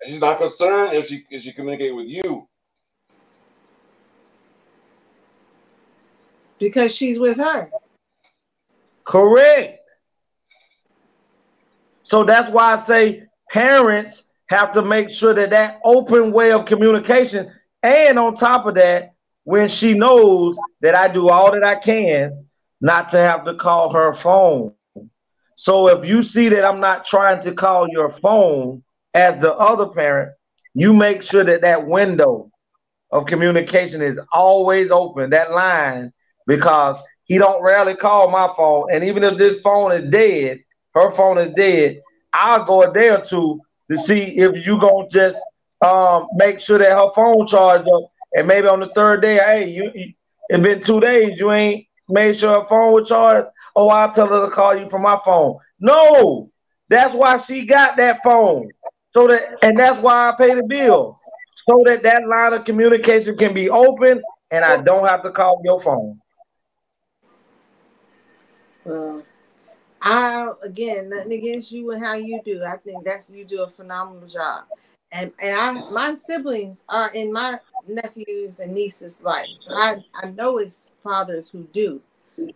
She's not concerned if she if she communicate with you. because she's with her. Correct. So that's why I say parents have to make sure that that open way of communication, and on top of that, when she knows that I do all that I can not to have to call her phone. So if you see that I'm not trying to call your phone as the other parent, you make sure that that window of communication is always open, that line, because he don't rarely call my phone. And even if this phone is dead, her phone is dead, I'll go a day or two to see if you gonna just um, make sure that her phone charged up. And maybe on the third day, hey, you, you it been two days, you ain't made sure her phone was charged. Oh, I'll tell her to call you from my phone. No, that's why she got that phone. So that, and that's why I pay the bill, so that that line of communication can be open, and I don't have to call your phone. Well, I again nothing against you and how you do. I think that's you do a phenomenal job. And and I my siblings are in my nephews and nieces' life. So I, I know it's fathers who do.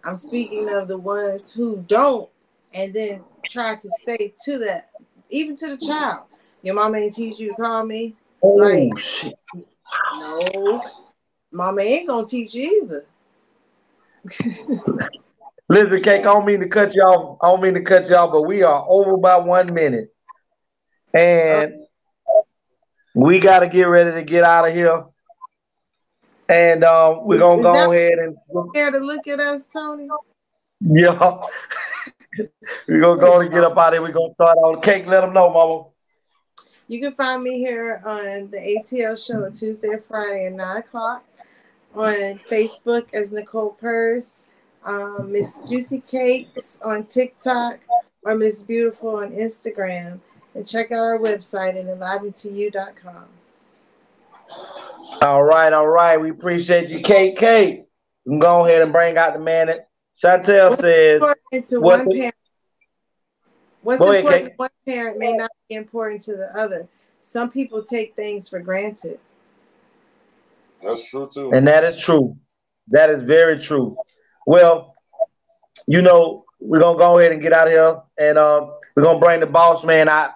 I'm speaking of the ones who don't and then try to say to that, even to the child, your mama ain't teach you to call me. Oh, like, shit. no, mama ain't gonna teach you either. Listen, Cake, I don't mean to cut y'all. I don't mean to cut you off, but we are over by one minute. And we got to get ready to get out of here. And uh, we're going to go ahead and, Care to look at us, Tony? yeah. we're going to go and get up out of here. We're going to start on Cake. Let them know, mama. You can find me here on the ATL show Tuesday and Friday at 9 o'clock. On Facebook as Nicole Purse, um, Miss Juicy Cakes on TikTok, or Miss Beautiful on Instagram. And check out our website at enliventoyou.com. All right, all right. We appreciate you, Kate. Kate, you can go ahead and bring out the man. That Chantel says, what the- parent. What's ahead, important Kate. to one parent may not be important to the other. Some people take things for granted. That's true too. And that is true. That is very true. Well, you know, we're gonna go ahead and get out of here, and um, we're gonna bring the boss man out,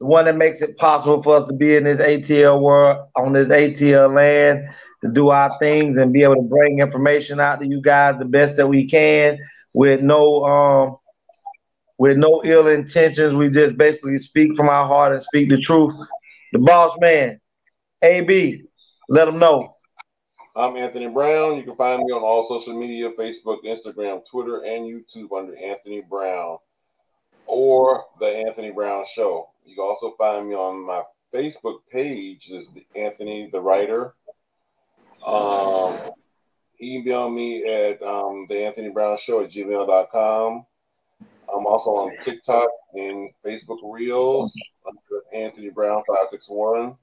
the one that makes it possible for us to be in this ATL world, on this ATL land, to do our things and be able to bring information out to you guys the best that we can, with no um, with no ill intentions. We just basically speak from our heart and speak the truth. The boss man, AB, let them know. I'm Anthony Brown. You can find me on all social media Facebook, Instagram, Twitter, and YouTube under Anthony Brown or The Anthony Brown Show. You can also find me on my Facebook page, is Anthony the Writer. Um, email me at um, The Anthony Brown Show at gmail.com. I'm also on TikTok and Facebook Reels under Anthony Brown 561.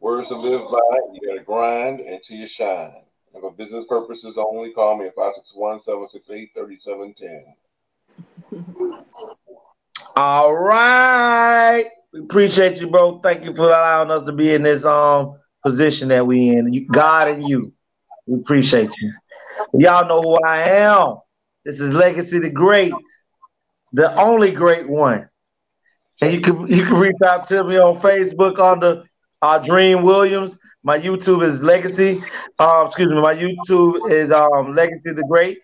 Words to live by, you gotta grind until you shine. And for business purposes only, call me at 561 768 3710. All right. We appreciate you, bro. Thank you for allowing us to be in this um position that we in. God and you. We appreciate you. Y'all know who I am. This is Legacy the Great, the only great one. And you can you can reach out to me on Facebook under Dream Williams. My YouTube is Legacy. Um, excuse me, my YouTube is um, Legacy the Great.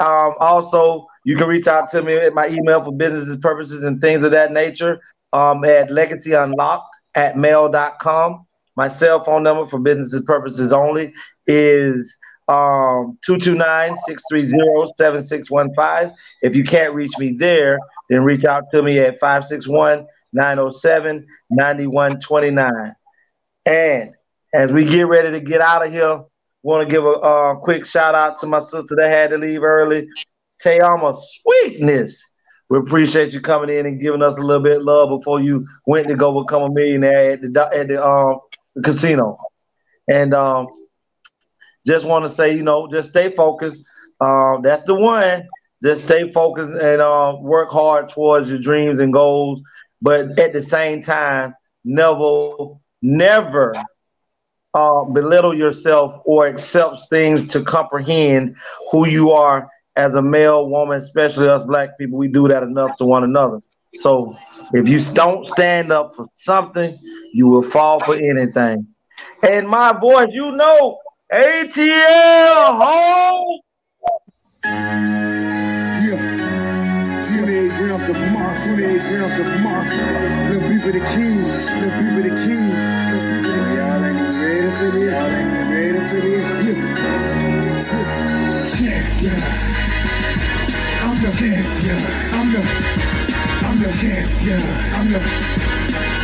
Um, also, you can reach out to me at my email for business purposes and things of that nature um, at legacyunlock at mail.com. My cell phone number for business purposes only is um, 229-630-7615. If you can't reach me there, then reach out to me at 561-907-9129. And as we get ready to get out of here, want to give a uh, quick shout out to my sister that had to leave early. Tayama Sweetness. We appreciate you coming in and giving us a little bit of love before you went to go become a millionaire at the at the um casino. And um just want to say, you know, just stay focused. Um, that's the one. Just stay focused and uh, work hard towards your dreams and goals. But at the same time, never, never uh, belittle yourself or accept things to comprehend who you are as a male woman, especially us black people, we do that enough to one another. So if you don't stand up for something, you will fall for anything. And my voice, you know, ATL home. Yeah. 28 grams of moss, 28 grams of. People the people the. People the. Yeah. Yeah, yeah. I'm the champion. I'm the, I'm the champion. I'm the,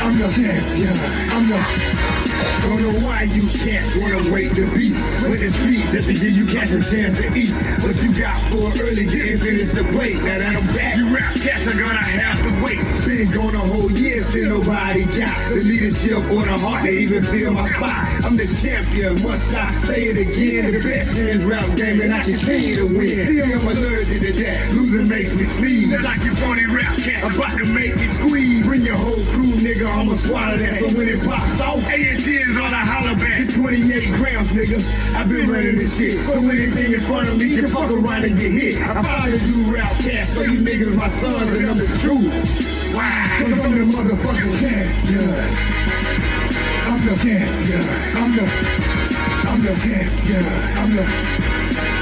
I'm the champion. I'm the. Don't know why you can't wanna wait to be when it's sweet just to give you cats a chance to eat. What you got for early didn't finish the plate. Now that I'm back, you rap cats are gonna have to wait. Been gone a whole year, still nobody got the leadership or the heart to even feel my spot. I'm the champion, must I say it again? The best hands rap game and I continue to win. See, I'm allergic to that. Losing makes me sneeze. Like you phony rap cat, about to make it squeeze. Bring your whole crew, nigga, I'ma swallow that. So when it pops off, ANC is on a holler back. It's 28 grams, nigga. I've been running this shit. So anything in front of me can fuck around and get hit. I follow you rap cast, so you niggas my sons and I'm the truth. Wow, cause I'm the motherfucking champion. I'm the champion. I'm the, I'm the champion. I'm the,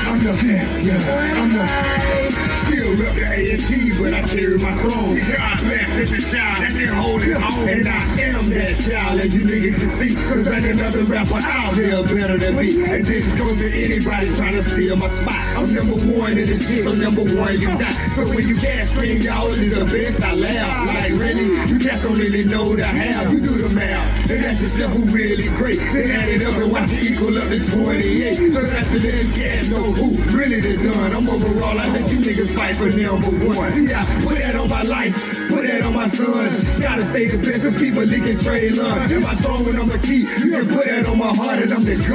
I'm the champion. I'm the, still rep the A&T, but I carry my throne. God bless the child that been holding on. And I am that child, as you niggas can see. Cause ain't another rapper out here better than me. And this goes to anybody trying to steal my spot. I'm number one in this shit, so number one you not. So when you can't scream, y'all is the best, I laugh. Like really, you cats don't really know the how. You do the math, and that's yourself who really great. Then add it up and watch it equal up to 28. So that's the little cats know who really the done. I'm overall, I let you niggas fight for number one. See, I put that on my life, put that on my son. Gotta stay the best of people licking trade lunch. Am I throwing on the key? You can put that on my heart and I'm the gun.